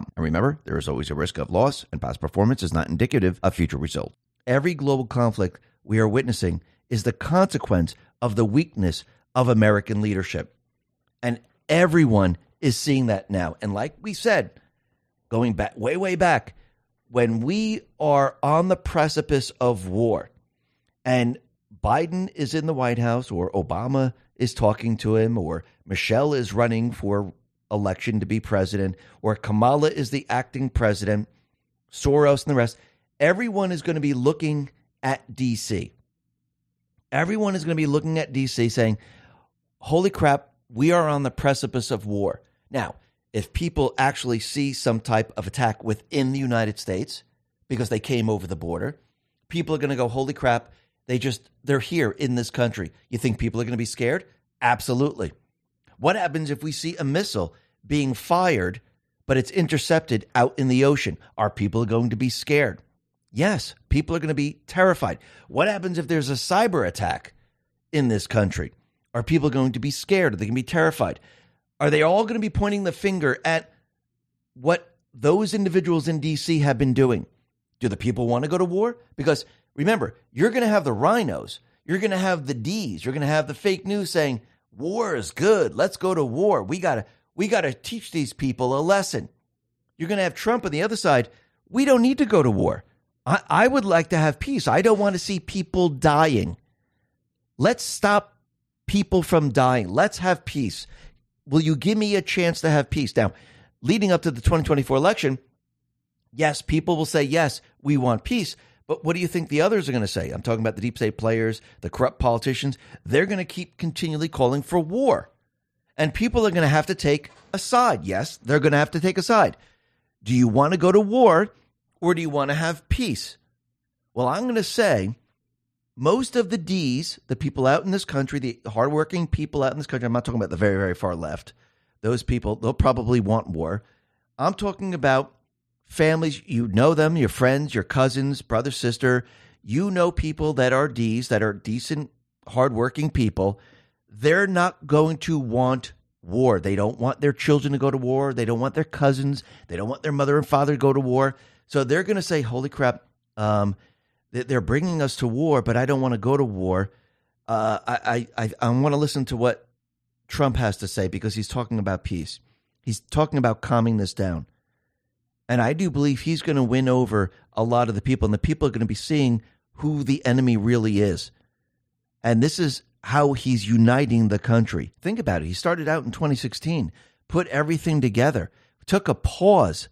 Speaker 1: And remember, there is always a risk of loss, and past performance is not indicative of future results. Every global conflict we are witnessing is the consequence of the weakness of American leadership. And everyone is seeing that now. And like we said, going back way, way back, when we are on the precipice of war and Biden is in the White House or Obama is talking to him or Michelle is running for election to be president, or Kamala is the acting president, Soros and the rest, everyone is going to be looking at DC. Everyone is going to be looking at DC saying, holy crap, we are on the precipice of war. Now, if people actually see some type of attack within the United States because they came over the border, people are going to go, holy crap, they just, they're here in this country. You think people are going to be scared? Absolutely. What happens if we see a missile being fired, but it's intercepted out in the ocean? Are people going to be scared? Yes, people are going to be terrified. What happens if there's a cyber attack in this country? Are people going to be scared? Are they going to be terrified? Are they all going to be pointing the finger at what those individuals in DC have been doing? Do the people want to go to war? Because remember, you're going to have the RINOs, you're going to have the D's, you're going to have the fake news saying war is good. Let's go to war. We got to we got to teach these people a lesson. You're going to have Trump on the other side. We don't need to go to war. I, I would like to have peace. I don't want to see people dying. Let's stop people from dying. Let's have peace. Will you give me a chance to have peace? Now, leading up to the 2024 election, yes, people will say, yes, we want peace. But what do you think the others are going to say? I'm talking about the deep state players, the corrupt politicians. They're going to keep continually calling for war. And people are going to have to take a side. Yes, they're going to have to take a side. Do you want to go to war or do you want to have peace? Well, I'm going to say most of the D's, the people out in this country, the hardworking people out in this country, I'm not talking about the very, very far left, those people, they'll probably want war. I'm talking about families, you know them, your friends, your cousins, brother, sister. You know people that are D's, that are decent, hardworking people. They're not going to want war. They don't want their children to go to war. They don't want their cousins. They don't want their mother and father to go to war. So they're going to say, holy crap, um, they're bringing us to war, but I don't want to go to war. Uh, I, I, I want to listen to what Trump has to say because he's talking about peace. He's talking about calming this down. And I do believe he's going to win over a lot of the people, and the people are going to be seeing who the enemy really is. And this is how he's uniting the country. Think about it. He started out in 2016, put everything together, took a pause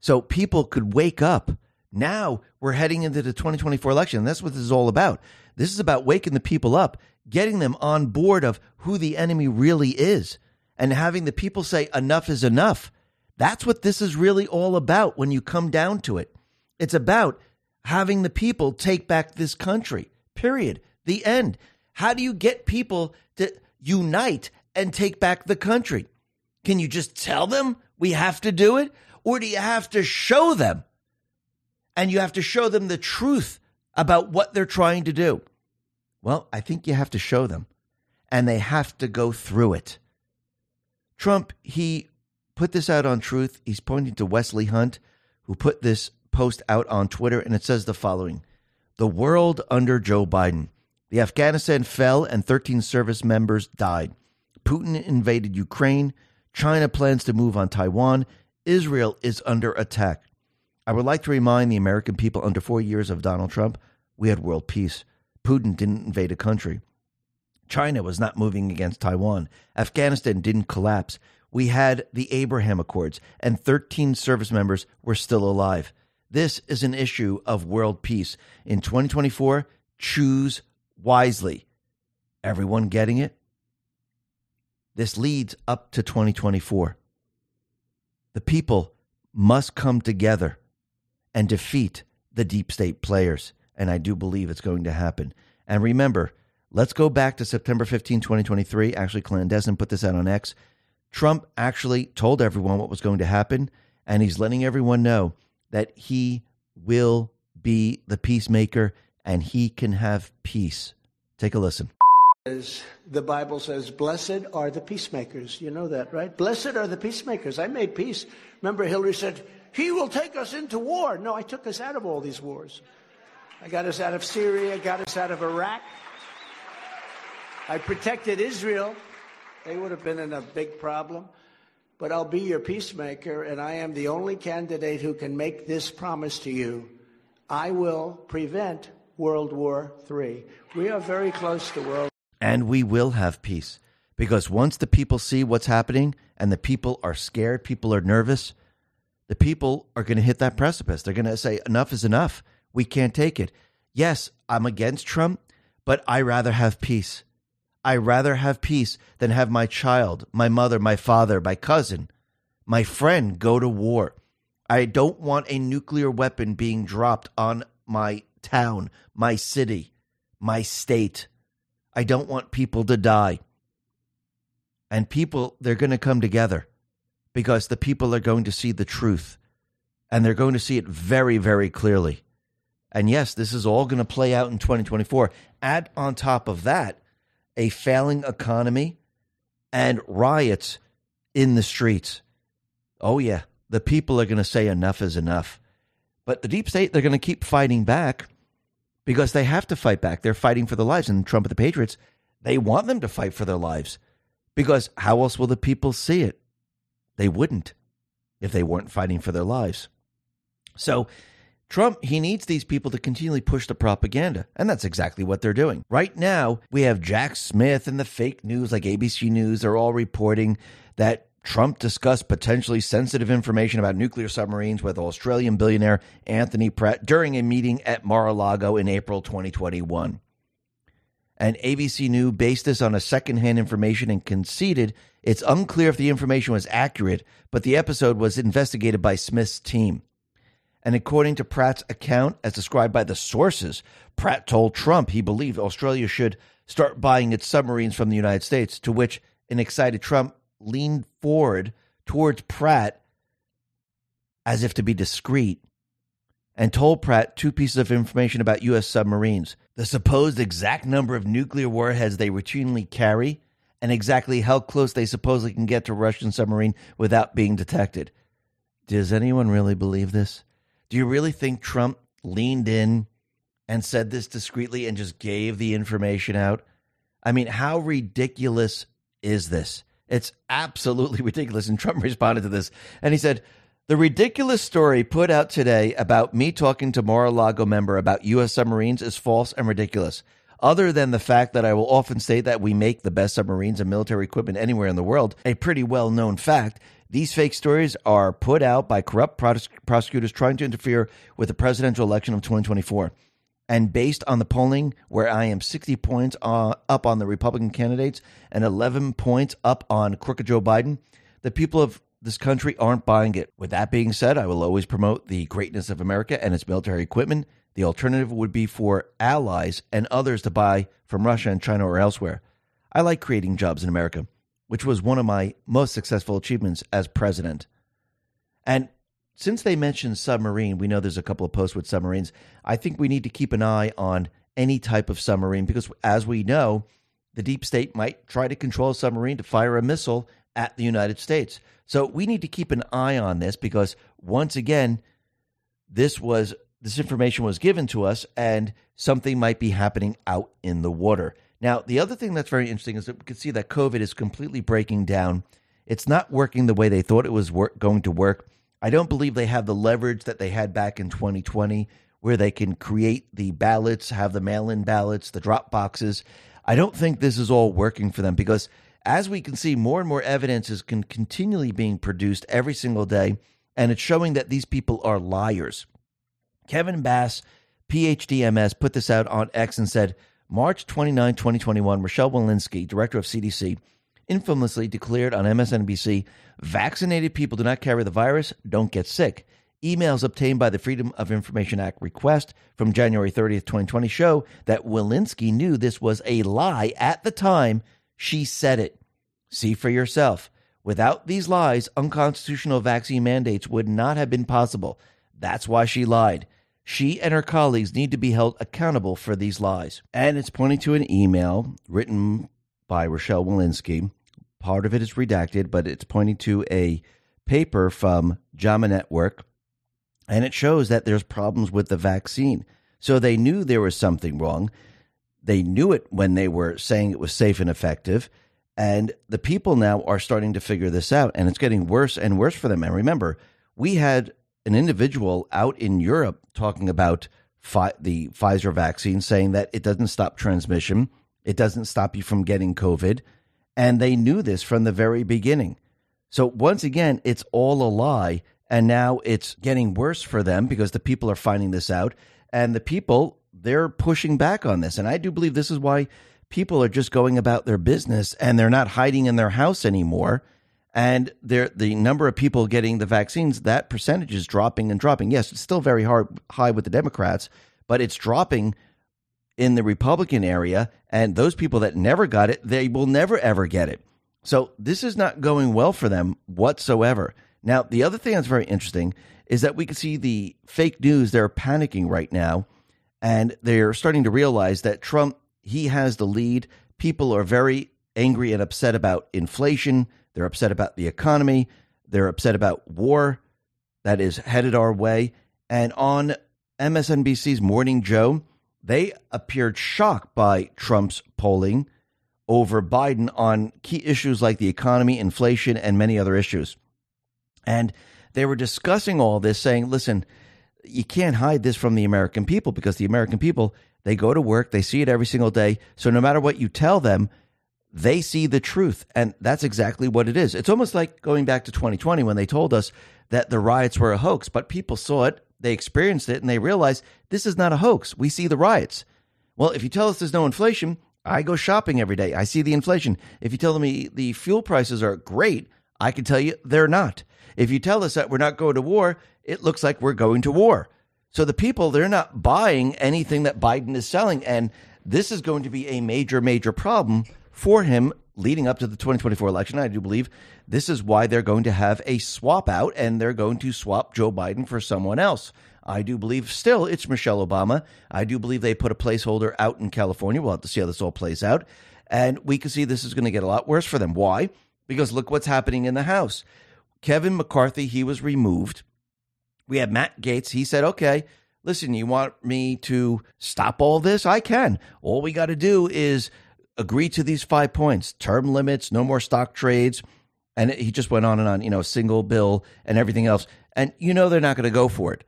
Speaker 1: so people could wake up now we're heading into the 2024 election. That's what this is all about. This is about waking the people up, getting them on board of who the enemy really is, and having the people say, enough is enough. That's what this is really all about when you come down to it. It's about having the people take back this country, period. The end. How do you get people to unite and take back the country? Can you just tell them we have to do it? Or do you have to show them? and you have to show them the truth about what they're trying to do. Well, I think you have to show them, and they have to go through it. Trump, he put this out on Truth. He's pointing to Wesley Hunt, who put this post out on Twitter, and it says the following The world under Joe Biden. The Afghanistan fell, and 13 service members died. Putin invaded Ukraine. China plans to move on Taiwan. Israel is under attack. I would like to remind the American people under four years of Donald Trump, we had world peace. Putin didn't invade a country. China was not moving against Taiwan. Afghanistan didn't collapse. We had the Abraham Accords, and 13 service members were still alive. This is an issue of world peace. In 2024, choose wisely. Everyone getting it? This leads up to 2024. The people must come together and defeat the deep state players. And I do believe it's going to happen. And remember, let's go back to September 15, 2023. Actually, Clandestine put this out on X. Trump actually told everyone what was going to happen, and he's letting everyone know that he will be the peacemaker and he can have peace. Take a listen.
Speaker 2: As the Bible says, blessed are the peacemakers. You know that, right? Blessed are the peacemakers. I made peace. Remember, Hillary said, he will take us into war. No, I took us out of all these wars. I got us out of Syria, I got us out of Iraq. I protected Israel. They would have been in a big problem. But I'll be your peacemaker, and I am the only candidate who can make this promise to you. I will prevent World War III. We are very close to World
Speaker 1: And we will have peace. Because once the people see what's happening and the people are scared, people are nervous, the people are going to hit that precipice. They're going to say, enough is enough. We can't take it. Yes, I'm against Trump, but I rather have peace. I rather have peace than have my child, my mother, my father, my cousin, my friend go to war. I don't want a nuclear weapon being dropped on my town, my city, my state. I don't want people to die. And people, they're going to come together because the people are going to see the truth and they're going to see it very, very clearly. And yes, this is all going to play out in 2024. Add on top of that a failing economy and riots in the streets. Oh, yeah, the people are going to say enough is enough. But the deep state, they're going to keep fighting back because they have to fight back. They're fighting for their lives. And Trump and the Patriots, they want them to fight for their lives because how else will the people see it? They wouldn't if they weren't fighting for their lives. So, Trump, he needs these people to continually push the propaganda. And that's exactly what they're doing. Right now, we have Jack Smith and the fake news like ABC News. They're all reporting that Trump discussed potentially sensitive information about nuclear submarines with Australian billionaire Anthony Pratt during a meeting at Mar a Lago in April 2021. And ABC News based this on a secondhand information and conceded it's unclear if the information was accurate, but the episode was investigated by Smith's team. And according to Pratt's account, as described by the sources, Pratt told Trump he believed Australia should start buying its submarines from the United States, to which an excited Trump leaned forward towards Pratt as if to be discreet and told Pratt two pieces of information about U.S. submarines the supposed exact number of nuclear warheads they routinely carry, and exactly how close they supposedly can get to a Russian submarine without being detected. Does anyone really believe this? Do you really think Trump leaned in and said this discreetly and just gave the information out? I mean, how ridiculous is this? It's absolutely ridiculous. And Trump responded to this and he said, the ridiculous story put out today about me talking to Mar-a-Lago member about U.S. submarines is false and ridiculous. Other than the fact that I will often state that we make the best submarines and military equipment anywhere in the world, a pretty well known fact, these fake stories are put out by corrupt prosecutors trying to interfere with the presidential election of 2024. And based on the polling, where I am 60 points uh, up on the Republican candidates and 11 points up on crooked Joe Biden, the people of this country aren't buying it. With that being said, I will always promote the greatness of America and its military equipment. The alternative would be for allies and others to buy from Russia and China or elsewhere. I like creating jobs in America, which was one of my most successful achievements as president. And since they mentioned submarine, we know there's a couple of posts with submarines. I think we need to keep an eye on any type of submarine because, as we know, the deep state might try to control a submarine to fire a missile at the United States. So we need to keep an eye on this because once again, this was this information was given to us and something might be happening out in the water. Now, the other thing that's very interesting is that we can see that COVID is completely breaking down. It's not working the way they thought it was work, going to work. I don't believe they have the leverage that they had back in 2020 where they can create the ballots, have the mail in ballots, the drop boxes. I don't think this is all working for them because as we can see, more and more evidence is con- continually being produced every single day, and it's showing that these people are liars. Kevin Bass, PhD MS, put this out on X and said, March 29, 2021, Rochelle Walensky, director of CDC, infamously declared on MSNBC vaccinated people do not carry the virus, don't get sick. Emails obtained by the Freedom of Information Act request from January 30th, 2020 show that Walensky knew this was a lie at the time she said it. See for yourself. Without these lies, unconstitutional vaccine mandates would not have been possible. That's why she lied. She and her colleagues need to be held accountable for these lies. And it's pointing to an email written by Rochelle Walensky. Part of it is redacted, but it's pointing to a paper from JAMA Network, and it shows that there's problems with the vaccine. So they knew there was something wrong. They knew it when they were saying it was safe and effective. And the people now are starting to figure this out, and it's getting worse and worse for them. And remember, we had an individual out in Europe talking about fi- the Pfizer vaccine, saying that it doesn't stop transmission, it doesn't stop you from getting COVID. And they knew this from the very beginning. So, once again, it's all a lie. And now it's getting worse for them because the people are finding this out. And the people they're pushing back on this. And I do believe this is why people are just going about their business and they're not hiding in their house anymore. And the number of people getting the vaccines, that percentage is dropping and dropping. Yes, it's still very hard, high with the Democrats, but it's dropping in the Republican area. And those people that never got it, they will never, ever get it. So this is not going well for them whatsoever. Now, the other thing that's very interesting is that we can see the fake news, they're panicking right now and they're starting to realize that Trump he has the lead. People are very angry and upset about inflation. They're upset about the economy. They're upset about war that is headed our way. And on MSNBC's Morning Joe, they appeared shocked by Trump's polling over Biden on key issues like the economy, inflation, and many other issues. And they were discussing all this, saying, listen, you can't hide this from the American people because the American people, they go to work, they see it every single day. So no matter what you tell them, they see the truth. And that's exactly what it is. It's almost like going back to 2020 when they told us that the riots were a hoax, but people saw it, they experienced it, and they realized this is not a hoax. We see the riots. Well, if you tell us there's no inflation, I go shopping every day. I see the inflation. If you tell me the fuel prices are great, I can tell you they're not. If you tell us that we're not going to war, it looks like we're going to war. So the people, they're not buying anything that Biden is selling. And this is going to be a major, major problem for him leading up to the 2024 election. I do believe this is why they're going to have a swap out and they're going to swap Joe Biden for someone else. I do believe still it's Michelle Obama. I do believe they put a placeholder out in California. We'll have to see how this all plays out. And we can see this is going to get a lot worse for them. Why? Because look what's happening in the House. Kevin McCarthy, he was removed. We have Matt Gaetz. He said, okay, listen, you want me to stop all this? I can. All we got to do is agree to these five points term limits, no more stock trades. And he just went on and on, you know, single bill and everything else. And you know, they're not going to go for it.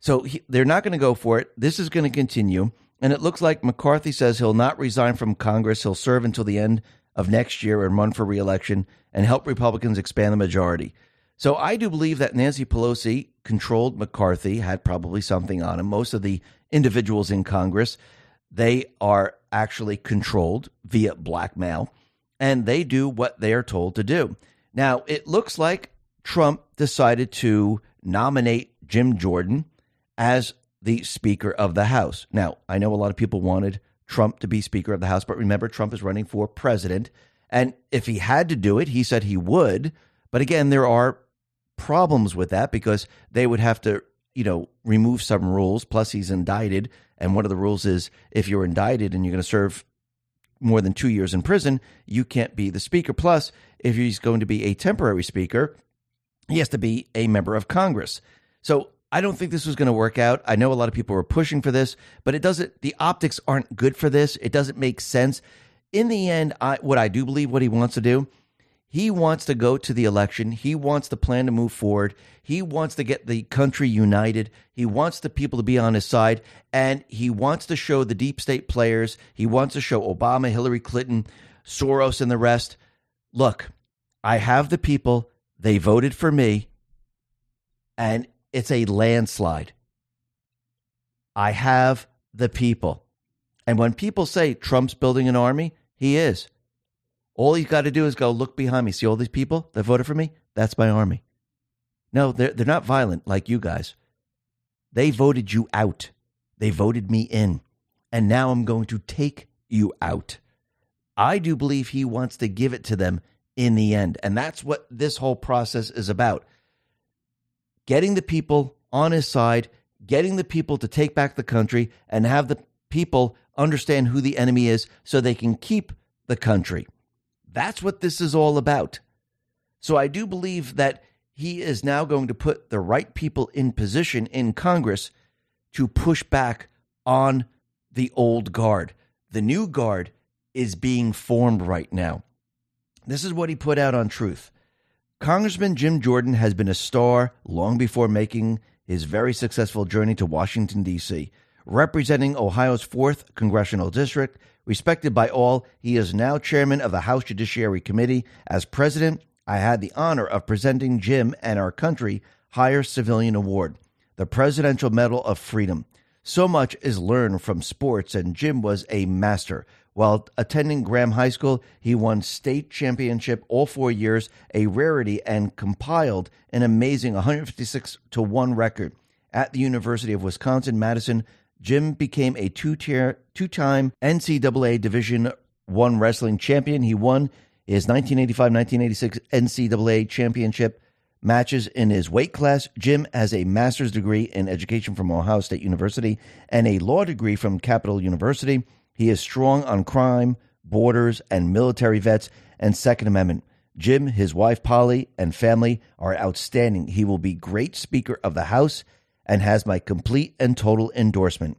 Speaker 1: So he, they're not going to go for it. This is going to continue. And it looks like McCarthy says he'll not resign from Congress. He'll serve until the end of next year and run for reelection and help Republicans expand the majority. So I do believe that Nancy Pelosi controlled McCarthy, had probably something on him. Most of the individuals in Congress, they are actually controlled via blackmail, and they do what they are told to do. Now, it looks like Trump decided to nominate Jim Jordan as the Speaker of the House. Now, I know a lot of people wanted Trump to be Speaker of the House, but remember, Trump is running for president. And if he had to do it, he said he would. But again, there are problems with that because they would have to, you know, remove some rules. Plus, he's indicted. And one of the rules is if you're indicted and you're going to serve more than two years in prison, you can't be the speaker. Plus, if he's going to be a temporary speaker, he has to be a member of Congress. So I don't think this was going to work out. I know a lot of people were pushing for this, but it doesn't, the optics aren't good for this. It doesn't make sense. In the end, I, what I do believe what he wants to do, he wants to go to the election. He wants the plan to move forward. He wants to get the country united. He wants the people to be on his side. And he wants to show the deep state players, he wants to show Obama, Hillary Clinton, Soros, and the rest look, I have the people. They voted for me. And it's a landslide. I have the people. And when people say Trump's building an army, he is. All he's got to do is go look behind me. See all these people that voted for me? That's my army. No, they're, they're not violent like you guys. They voted you out. They voted me in. And now I'm going to take you out. I do believe he wants to give it to them in the end. And that's what this whole process is about getting the people on his side, getting the people to take back the country, and have the people understand who the enemy is so they can keep the country. That's what this is all about. So I do believe that he is now going to put the right people in position in Congress to push back on the old guard. The new guard is being formed right now. This is what he put out on Truth. Congressman Jim Jordan has been a star long before making his very successful journey to Washington, D.C. Representing Ohio's 4th Congressional District, respected by all, he is now chairman of the House Judiciary Committee. As president, I had the honor of presenting Jim and our country higher civilian award, the Presidential Medal of Freedom. So much is learned from sports, and Jim was a master. While attending Graham High School, he won state championship all four years, a rarity, and compiled an amazing 156 to 1 record. At the University of Wisconsin Madison, Jim became a two-tier, two-time NCAA Division One wrestling champion. He won his 1985-1986 NCAA championship matches in his weight class. Jim has a master's degree in education from Ohio State University and a law degree from Capital University. He is strong on crime, borders, and military vets and Second Amendment. Jim, his wife Polly, and family are outstanding. He will be great Speaker of the House and has my complete and total endorsement.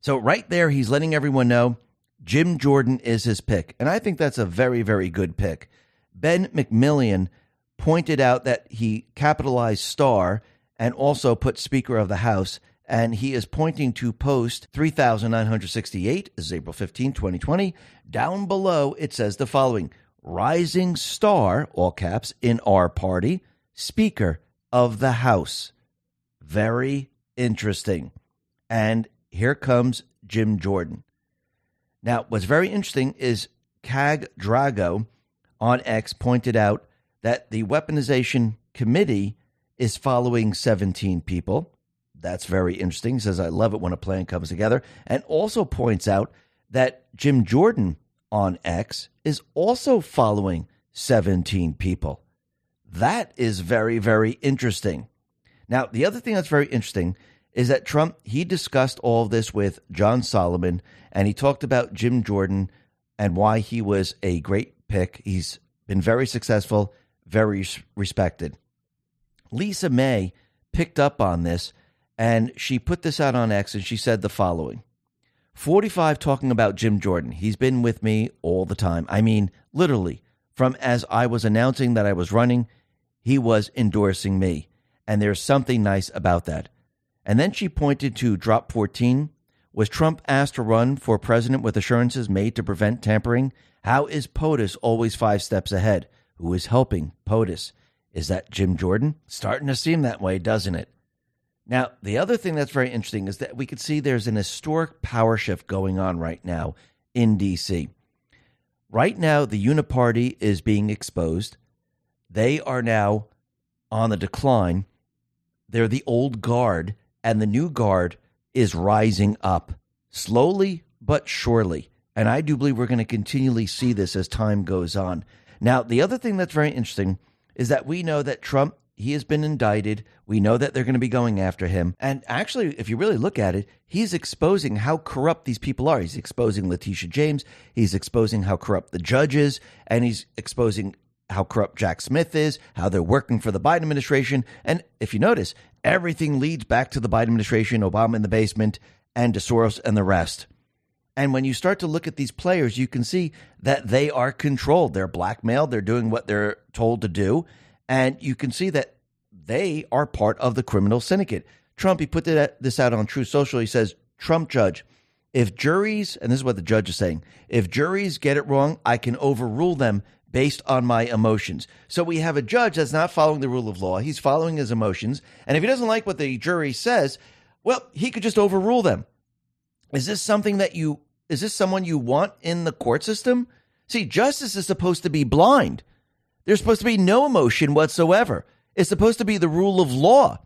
Speaker 1: So, right there, he's letting everyone know Jim Jordan is his pick. And I think that's a very, very good pick. Ben McMillan pointed out that he capitalized star and also put Speaker of the House and he is pointing to post 3968. This is April 15, 2020. Down below, it says the following Rising star, all caps, in our party, Speaker of the House. Very interesting. And here comes Jim Jordan. Now, what's very interesting is Cag Drago on X pointed out that the weaponization committee is following 17 people. That's very interesting. He says, I love it when a plan comes together. And also points out that Jim Jordan on X is also following 17 people. That is very, very interesting. Now, the other thing that's very interesting is that Trump, he discussed all this with John Solomon and he talked about Jim Jordan and why he was a great pick. He's been very successful, very respected. Lisa Mei picked up on this and she put this out on X and she said the following 45 talking about Jim Jordan. He's been with me all the time. I mean, literally, from as I was announcing that I was running, he was endorsing me. And there's something nice about that. And then she pointed to drop 14. Was Trump asked to run for president with assurances made to prevent tampering? How is POTUS always five steps ahead? Who is helping POTUS? Is that Jim Jordan? Starting to seem that way, doesn't it? Now, the other thing that's very interesting is that we could see there's an historic power shift going on right now in DC. Right now, the Uniparty is being exposed. They are now on the decline. They're the old guard, and the new guard is rising up slowly but surely. And I do believe we're going to continually see this as time goes on. Now, the other thing that's very interesting is that we know that Trump he has been indicted. We know that they're going to be going after him. And actually, if you really look at it, he's exposing how corrupt these people are. He's exposing Letitia James. He's exposing how corrupt the judge is. And he's exposing how corrupt Jack Smith is, how they're working for the Biden administration. And if you notice, everything leads back to the Biden administration, Obama in the basement, and to Soros and the rest. And when you start to look at these players, you can see that they are controlled. They're blackmailed. They're doing what they're told to do. And you can see that they are part of the criminal syndicate. Trump, he put this out on Truth Social. He says, Trump judge, if juries, and this is what the judge is saying, if juries get it wrong, I can overrule them based on my emotions. So we have a judge that's not following the rule of law. He's following his emotions. And if he doesn't like what the jury says, well, he could just overrule them. Is this something that you, is this someone you want in the court system? See, justice is supposed to be blind. There's supposed to be no emotion whatsoever. It's supposed to be the rule of law.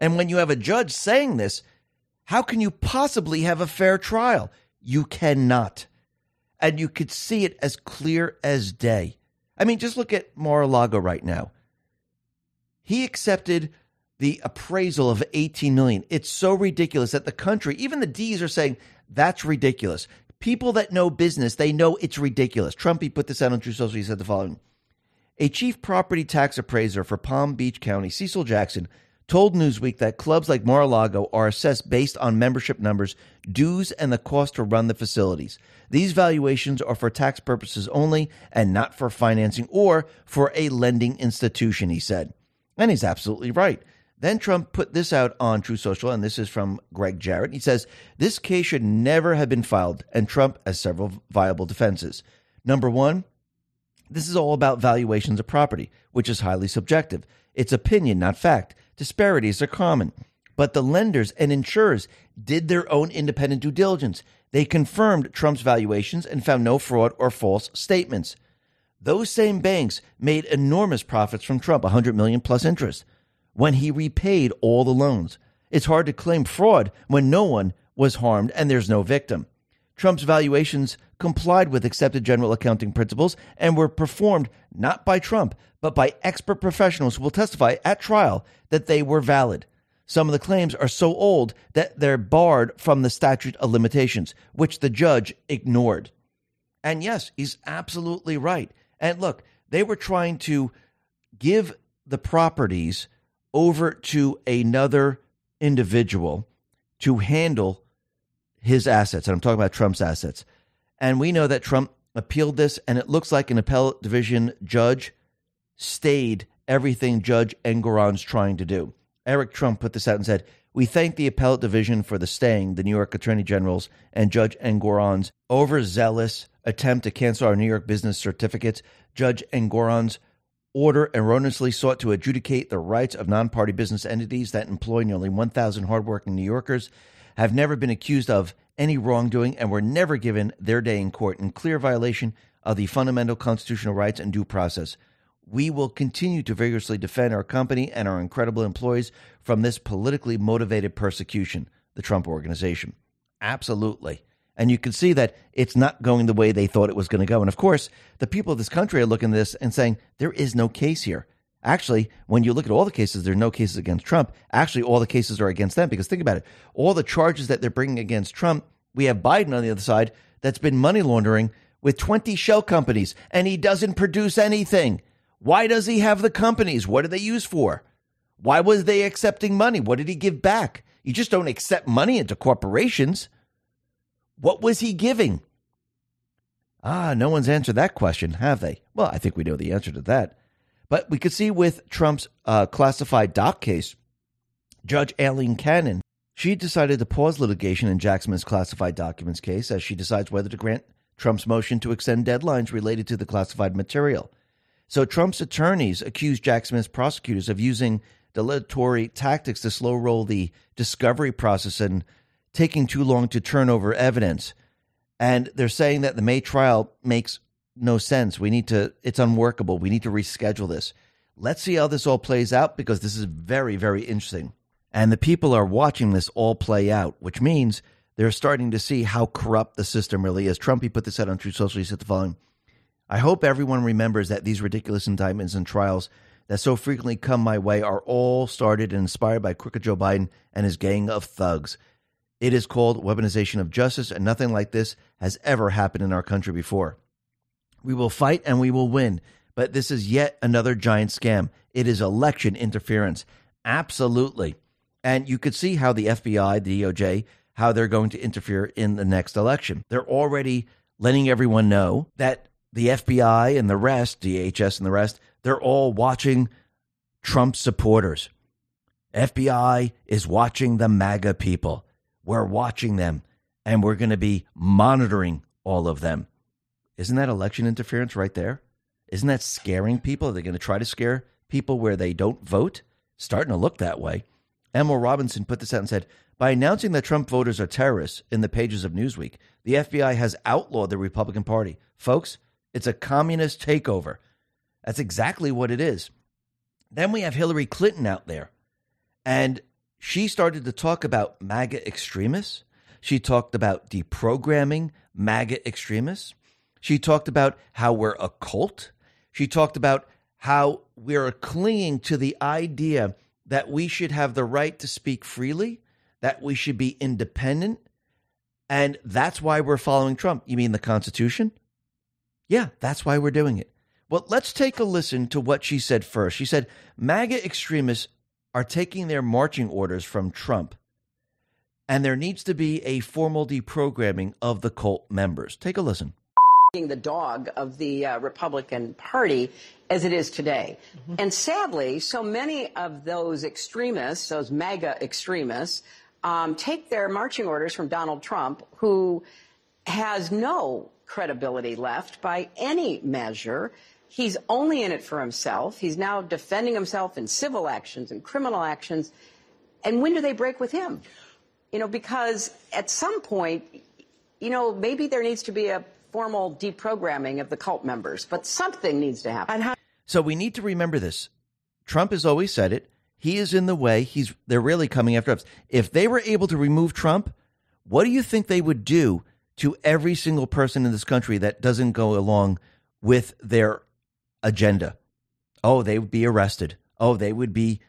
Speaker 1: And when you have a judge saying this, how can you possibly have a fair trial? You cannot. And you could see it as clear as day. I mean, just look at Mar a Lago right now. He accepted the appraisal of 18 million. It's so ridiculous that the country, even the D's are saying that's ridiculous. People that know business, they know it's ridiculous. Trumpy put this out on Truth Social. He said the following a chief property tax appraiser for Palm Beach County, Cecil Jackson, told Newsweek that clubs like Mar-a-Lago are assessed based on membership numbers, dues, and the cost to run the facilities. These valuations are for tax purposes only and not for financing or for a lending institution, he said. And he's absolutely right. Then Trump put this out on Truth Social, and this is from Gregg Jarrett. He says, This case should never have been filed, and Trump has several viable defenses. Number one, this is all about valuations of property, which is highly subjective. It's opinion, not fact. Disparities are common. But the lenders and insurers did their own independent due diligence. They confirmed Trump's valuations and found no fraud or false statements. Those same banks made enormous profits from Trump, 100 million plus interest, when he repaid all the loans. It's hard to claim fraud when no one was harmed and there's no victim. Trump's valuations complied with accepted general accounting principles and were performed not by Trump, but by expert professionals who will testify at trial that they were valid. Some of the claims are so old that they're barred from the statute of limitations, which the judge ignored. And yes, he's absolutely right. And look, they were trying to give the properties over to another individual to handle his assets. And I'm talking about Trump's assets. And we know that Trump appealed this, and it looks like an appellate division judge stayed everything Judge Engoron's trying to do. Eric Trump put this out and said, We thank the appellate division for the staying the New York Attorney General's and Judge Engoron's overzealous attempt to cancel our New York business certificates. Judge Engoron's order erroneously sought to adjudicate the rights of non party business entities that employ nearly 1,000 hardworking New Yorkers, have never been accused of any wrongdoing, and were never given their day in court in clear violation of the fundamental constitutional rights and due process. We will continue to vigorously defend our company and our incredible employees from this politically motivated persecution, the Trump organization. Absolutely. And you can see that it's not going the way they thought it was going to go. And of course, the people of this country are looking at this and saying, there is no case here. Actually, when you look at all the cases, there are no cases against Trump. Actually, all the cases are against them because think about it. All the charges that they're bringing against Trump, we have Biden on the other side that's been money laundering with 20 shell companies and he doesn't produce anything. Why does he have the companies? What are they used for? Why was they accepting money? What did he give back? You just don't accept money into corporations. What was he giving? Ah, no one's answered that question, have they? Well, I think we know the answer to that. But we could see with Trump's uh, classified doc case, Judge Aileen Cannon, she decided to pause litigation in Jack Smith's classified documents case as she decides whether to grant Trump's motion to extend deadlines related to the classified material. So Trump's attorneys accused Jack Smith's prosecutors of using dilatory tactics to slow roll the discovery process and taking too long to turn over evidence. And they're saying that the May trial makes no sense. We need to, it's unworkable. We need to reschedule this. Let's see how this all plays out because this is very, very interesting. And the people are watching this all play out, which means they're starting to see how corrupt the system really is. Trumpy put this out on Truth Social. He said the following I hope everyone remembers that these ridiculous indictments and trials that so frequently come my way are all started and inspired by crooked Joe Biden and his gang of thugs. It is called weaponization of justice, and nothing like this has ever happened in our country before. We will fight and we will win, but this is yet another giant scam. It is election interference. Absolutely. And you could see how the FBI, the DOJ, how they're going to interfere in the next election. They're already letting everyone know that the FBI and the rest, DHS and the rest, they're all watching Trump supporters. FBI is watching the MAGA people. We're watching them and we're going to be monitoring all of them. Isn't that election interference right there? Isn't that scaring people? Are they going to try to scare people where they don't vote? Starting to look that way. Emil Robinson put this out and said By announcing that Trump voters are terrorists in the pages of Newsweek, the FBI has outlawed the Republican Party. Folks, it's a communist takeover. That's exactly what it is. Then we have Hillary Clinton out there, and she started to talk about MAGA extremists. She talked about deprogramming MAGA extremists. She talked about how we're a cult. She talked about how we're clinging to the idea that we should have the right to speak freely, that we should be independent, and that's why we're following Trump. You mean the Constitution? Yeah, that's why we're doing it. Well, let's take a listen to what she said first. She said MAGA extremists are taking their marching orders from Trump, and there needs to be a formal deprogramming of the cult members. Take a listen.
Speaker 5: The dog of the uh, Republican Party as it is today. Mm-hmm. And sadly, so many of those extremists, those MAGA extremists, um, take their marching orders from Donald Trump, who has no credibility left by any measure. He's only in it for himself. He's now defending himself in civil actions and criminal actions. And when do they break with him? You know, because at some point, you know, maybe there needs to be a formal deprogramming of the cult members, but something needs to happen.
Speaker 1: So we need to remember this. Trump has always said it. He is in the way. He's they're really coming after us. If they were able to remove Trump, what do you think they would do to every single person in this country that doesn't go along with their agenda. Oh, they would be arrested. Oh, they would be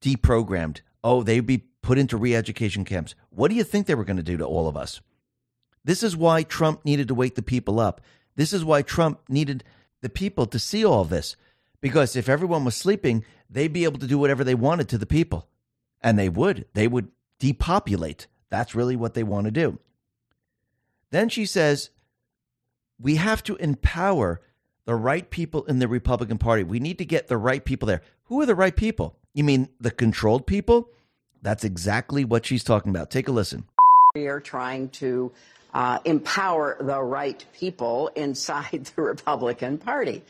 Speaker 1: deprogrammed. Oh, they'd be put into re education camps. What do you think they were going to do to all of us? This is why Trump needed to wake the people up. This is why Trump needed the people to see all this. Because if everyone was sleeping, they'd be able to do whatever they wanted to the people. And they would. They would depopulate. That's really what they want to do. Then she says, we have to empower the right people in the Republican Party. We need to get the right people there. Who are the right people? You mean the controlled people? That's exactly what she's talking about. Take a listen.
Speaker 5: We are trying to uh, empower the right people inside the Republican Party.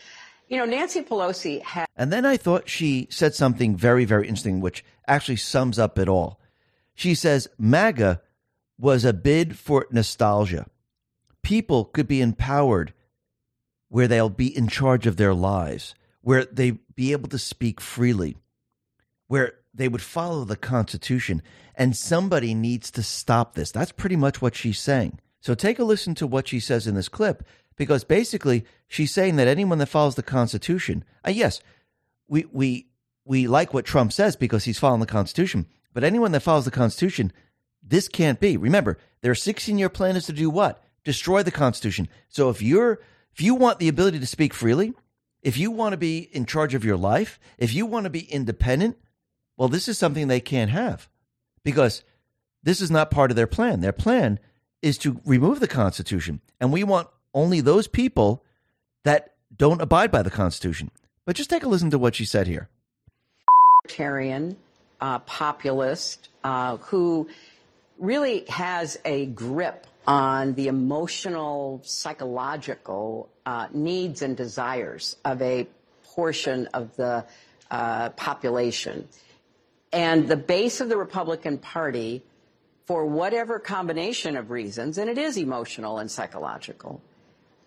Speaker 5: You know, Nancy Pelosi had.
Speaker 1: And then I thought she said something very, very interesting, which actually sums up it all. She says MAGA was a bid for nostalgia. People could be empowered where they'll be in charge of their lives, where they be able to speak freely, where they would follow the Constitution. And somebody needs to stop this. That's pretty much what she's saying. So take a listen to what she says in this clip, because basically she's saying that anyone that follows the Constitution, uh, yes, we we we like what Trump says because he's following the Constitution, but anyone that follows the Constitution, this can't be. Remember, their 16 year plan is to do what? Destroy the Constitution. So if you're if you want the ability to speak freely, if you want to be in charge of your life, if you want to be independent, well, this is something they can't have because this is not part of their plan. Their plan is to remove the Constitution. And we want only those people that don't abide by the Constitution. But just take a listen to what she said here.
Speaker 5: Libertarian, uh, populist, uh, who really has a grip on the emotional, psychological uh, needs and desires of a portion of the uh, population. And the base of the Republican Party for whatever combination of reasons, and it is emotional and psychological,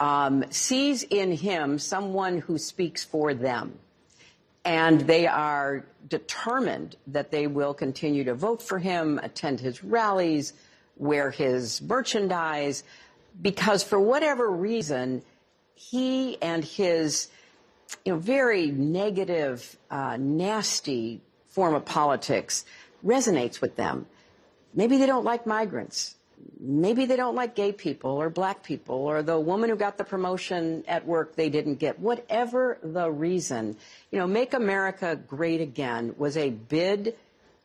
Speaker 5: um, sees in him someone who speaks for them. And they are determined that they will continue to vote for him, attend his rallies, wear his merchandise, because for whatever reason, he and his you know, very negative, uh, nasty form of politics resonates with them. Maybe they don't like migrants. Maybe they don't like gay people or black people or the woman who got the promotion at work they didn't get. Whatever the reason, you know, Make America Great Again was a bid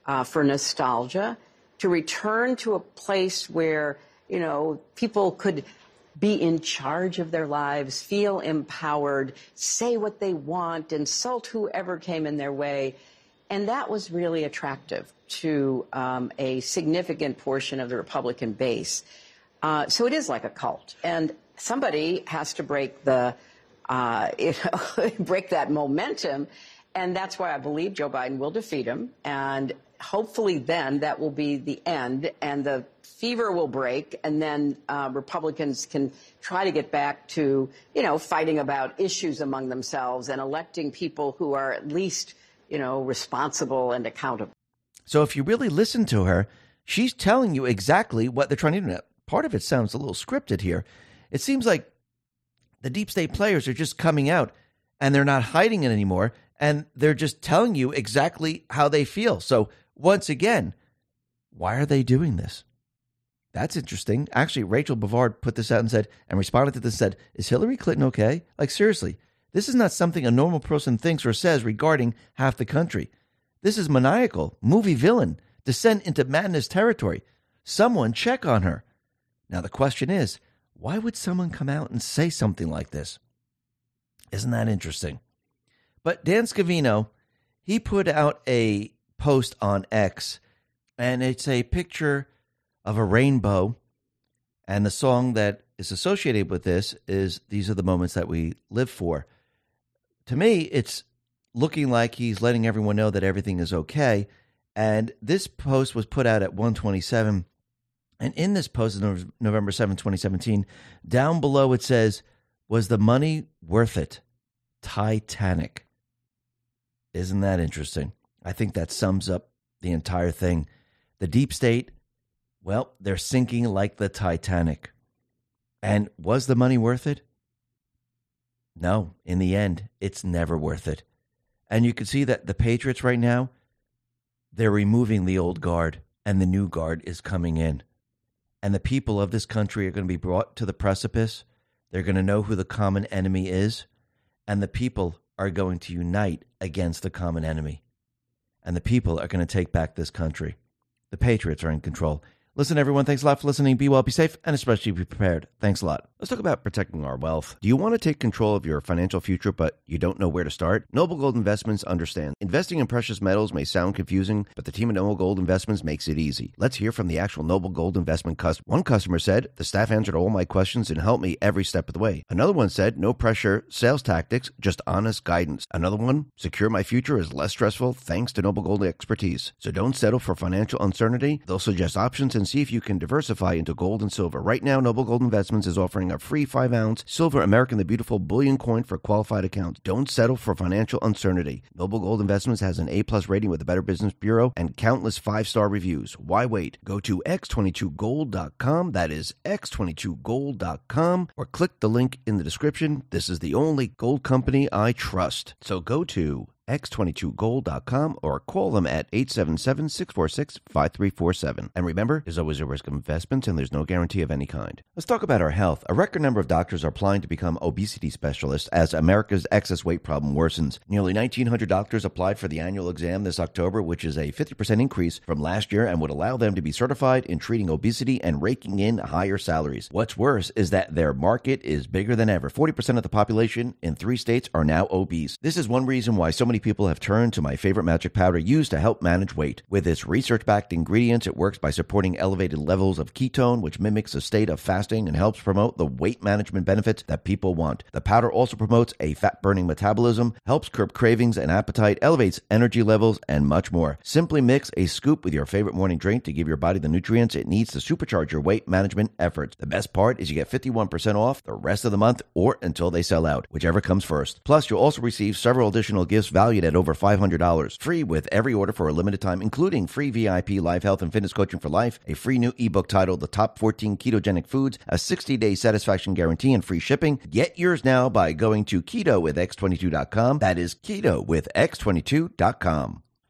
Speaker 5: uh, for nostalgia to return to a place where, you know, people could be in charge of their lives, feel empowered, say what they want, insult whoever came in their way. And that was really attractive to um, a significant portion of the Republican base. Uh, so it is like a cult. And somebody has to break the, uh, you know, break that momentum. And that's why I believe Joe Biden will defeat him. And hopefully then that will be the end and the fever will break and then uh, Republicans can try to get back to, you know, fighting about issues among themselves and electing people who are at least – you know, responsible and accountable.
Speaker 1: So if you really listen to her, she's telling you exactly what they're trying to do. Part of it sounds a little scripted here. It seems like the deep state players are just coming out and they're not hiding it anymore and they're just telling you exactly how they feel. So once again, why are they doing this? That's interesting. Actually, Rachel Bovard put this out and said, and responded to this and said, Is Hillary Clinton okay? Like, seriously, this is not something a normal person thinks or says regarding half the country. This is maniacal, movie villain, descent into madness territory. Someone check on her. Now, the question is why would someone come out and say something like this? Isn't that interesting? But Dan Scavino, he put out a post on X, and it's a picture of a rainbow. And the song that is associated with this is These Are the Moments That We Live For to me, it's looking like he's letting everyone know that everything is okay. And this post was put out at 127. And in this post, November 7, 2017, down below it says, Was the money worth it? Titanic. Isn't that interesting? I think that sums up the entire thing. The deep state, well, they're sinking like the Titanic. And was the money worth it? No, in the end, it's never worth it. And you can see that the Patriots right now, they're removing the old guard and the new guard is coming in. And the people of this country are going to be brought to the precipice. They're going to know who the common enemy is. And the people are going to unite against the common enemy. And the people are going to take back this country. The Patriots are in control. Listen, everyone, thanks a lot for listening. Be well, be safe, and especially be prepared. Thanks a lot. Let's talk about protecting our wealth. Do you want to take control of your financial future, but you don't know where to start? Noble Gold Investments understands. Investing in precious metals may sound confusing, but the team at Noble Gold Investments makes it easy. Let's hear from the actual Noble Gold Investment customer. One customer said, The staff answered all my questions and helped me every step of the way. Another one said, No pressure, sales tactics, just honest guidance. Another one, Secure my future is less stressful thanks to Noble Gold expertise. So don't settle for financial uncertainty. They'll suggest options and see if you can diversify into gold and silver. Right now, Noble Gold Investments is offering a free 5 ounce silver American the Beautiful bullion coin for qualified accounts. Don't settle for financial uncertainty. Noble Gold Investments has an A plus rating with the Better Business Bureau and countless five star reviews. Why wait? Go to x22gold.com. That is x22gold.com or click the link in the description. This is the only gold company I trust. So go to x22gold.com or call them at 877-646-5347. And remember, there's always a risk of investments and there's no guarantee of any kind. Let's talk about our health. A record number of doctors are applying to become obesity specialists as America's excess weight problem worsens. Nearly 1,900 doctors applied for the annual exam this October, which is a 50% increase from last year and would allow them to be certified in treating obesity and raking in higher salaries. What's worse is that their market is bigger than ever. 40% of the population in three states are now obese. This is one reason why so many people have turned to my favorite magic powder used to help manage weight. With its research backed ingredients, it works by supporting elevated levels of ketone, which mimics a state of fasting and helps promote the weight management benefits that people want. The powder also promotes a fat burning metabolism, helps curb cravings and appetite, elevates energy levels, and much more. Simply mix a scoop with your favorite morning drink to give your body the nutrients it needs to supercharge your weight management efforts. The best part is you get 51% off the rest of the month or until they sell out, whichever comes first. Plus, you'll also receive several additional gifts valued at over $500. Free with every order for a limited time, including free VIP live health and fitness coaching for life, a free new ebook titled The Top 14 Ketogenic Foods, a 60 day satisfaction guarantee, and free shipping. Get yours now by going to keto with x22.com. That is keto with x22.com.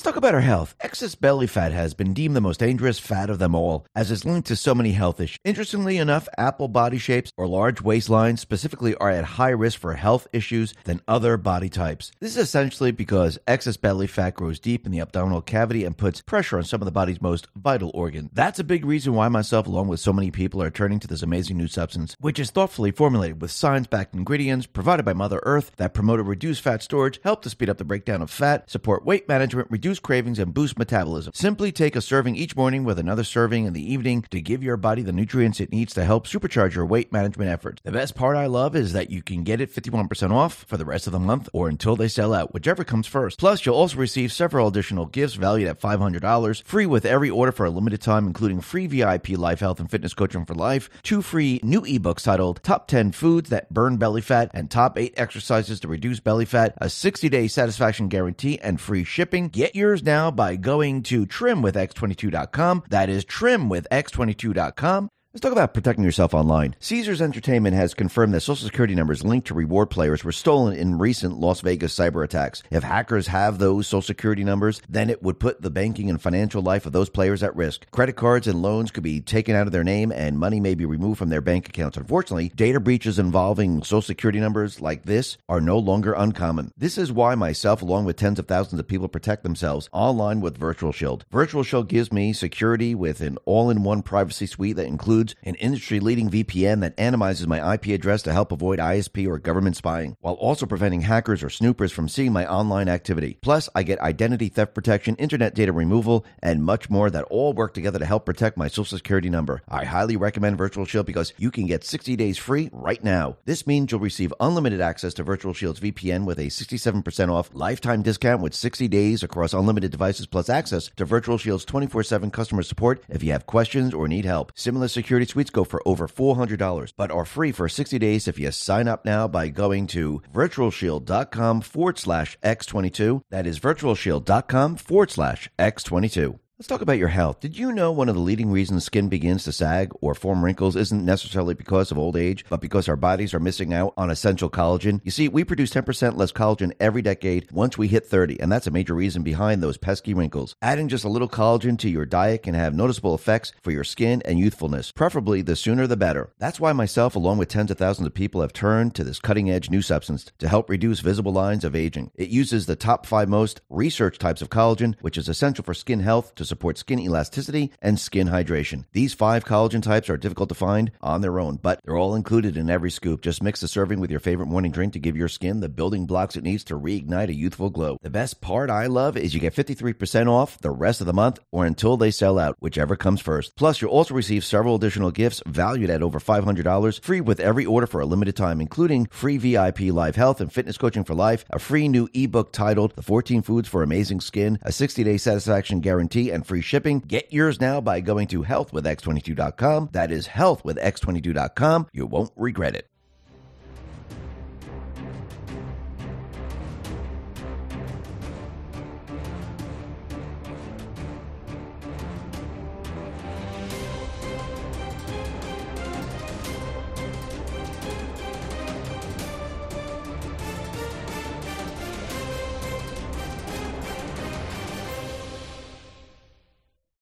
Speaker 1: Let's talk about our health. Excess belly fat has been deemed the most dangerous fat of them all, as it's linked to so many health issues. Interestingly enough, apple body shapes or large waistlines specifically are at higher risk for health issues than other body types. This is essentially because excess belly fat grows deep in the abdominal cavity and puts pressure on some of the body's most vital organs. That's a big reason why myself, along with so many people, are turning to this amazing new substance, which is thoughtfully formulated with science backed ingredients provided by Mother Earth that promote a reduced fat storage, help to speed up the breakdown of fat, support weight management, reduce cravings, and boost metabolism. Simply take a serving each morning with another serving in the evening to give your body the nutrients it needs to help supercharge your weight management efforts. The best part I love is that you can get it 51% off for the rest of the month or until they sell out, whichever comes first. Plus, you'll also receive several additional gifts valued at $500, free with every order for a limited time, including free VIP life health and fitness coaching for life, two free new ebooks titled Top 10 Foods That Burn Belly Fat and Top 8 Exercises to Reduce Belly Fat, a 60 day satisfaction guarantee, and free shipping. Get yours now by going to trimwithx22.com. That is trimwithx22.com. Let's talk about protecting yourself online. Caesars Entertainment has confirmed that social security numbers linked to reward players were stolen in recent Las Vegas cyber attacks. If hackers have those social security numbers, then it would put the banking and financial life of those players at risk. Credit cards and loans could be taken out of their name and money may be removed from their bank accounts. Unfortunately, data breaches involving social security numbers like this are no longer uncommon. This is why myself, along with tens of thousands of people, protect themselves online with Virtual Shield. Virtual Shield gives me security with an all in one privacy suite that includes includes an industry leading VPN that anonymizes my IP address to help avoid ISP or government spying, while also preventing hackers or snoopers from seeing my online activity. Plus, I get identity theft protection, internet data removal, and much more that all work together to help protect my social security number. I highly recommend Virtual Shield because you can get 60 days free right now. This means you'll receive unlimited access to Virtual Shield's VPN with a 67% off lifetime discount with 60 days across unlimited devices plus access to Virtual Shield's 24 7 customer support if you have questions or need help. Similar security suites go for over $400, but are free for 60 days if you sign up now by going to virtualshield.com forward slash X22. That is virtualshield.com forward slash X22. Let's talk about your health. Did you know one of the leading reasons skin begins to sag or form wrinkles isn't necessarily because of old age, but because our bodies are missing out on essential collagen? You see, we produce 10% less collagen every decade once we hit 30, and that's a major reason behind those pesky wrinkles. Adding just a little collagen to your diet can have noticeable effects for your skin and youthfulness. Preferably, the sooner the better. That's why myself, along with tens of thousands of people, have turned to this cutting edge new substance to help reduce visible lines of aging. It uses the top five most researched types of collagen, which is essential for skin health to support skin elasticity and skin hydration. These five collagen types are difficult to find on their own, but they're all included in every scoop. Just mix the serving with your favorite morning drink to give your skin the building blocks it needs to reignite a youthful glow. The best part I love is you get 53% off the rest of the month or until they sell out, whichever comes first. Plus, you'll also receive several additional gifts valued at over $500 free with every order for a limited time, including free VIP live health and fitness coaching for life, a free new ebook titled The 14 Foods for Amazing Skin, a 60 day satisfaction guarantee, and free shipping. Get yours now by going to healthwithx22.com. That is healthwithx22.com. You won't regret it.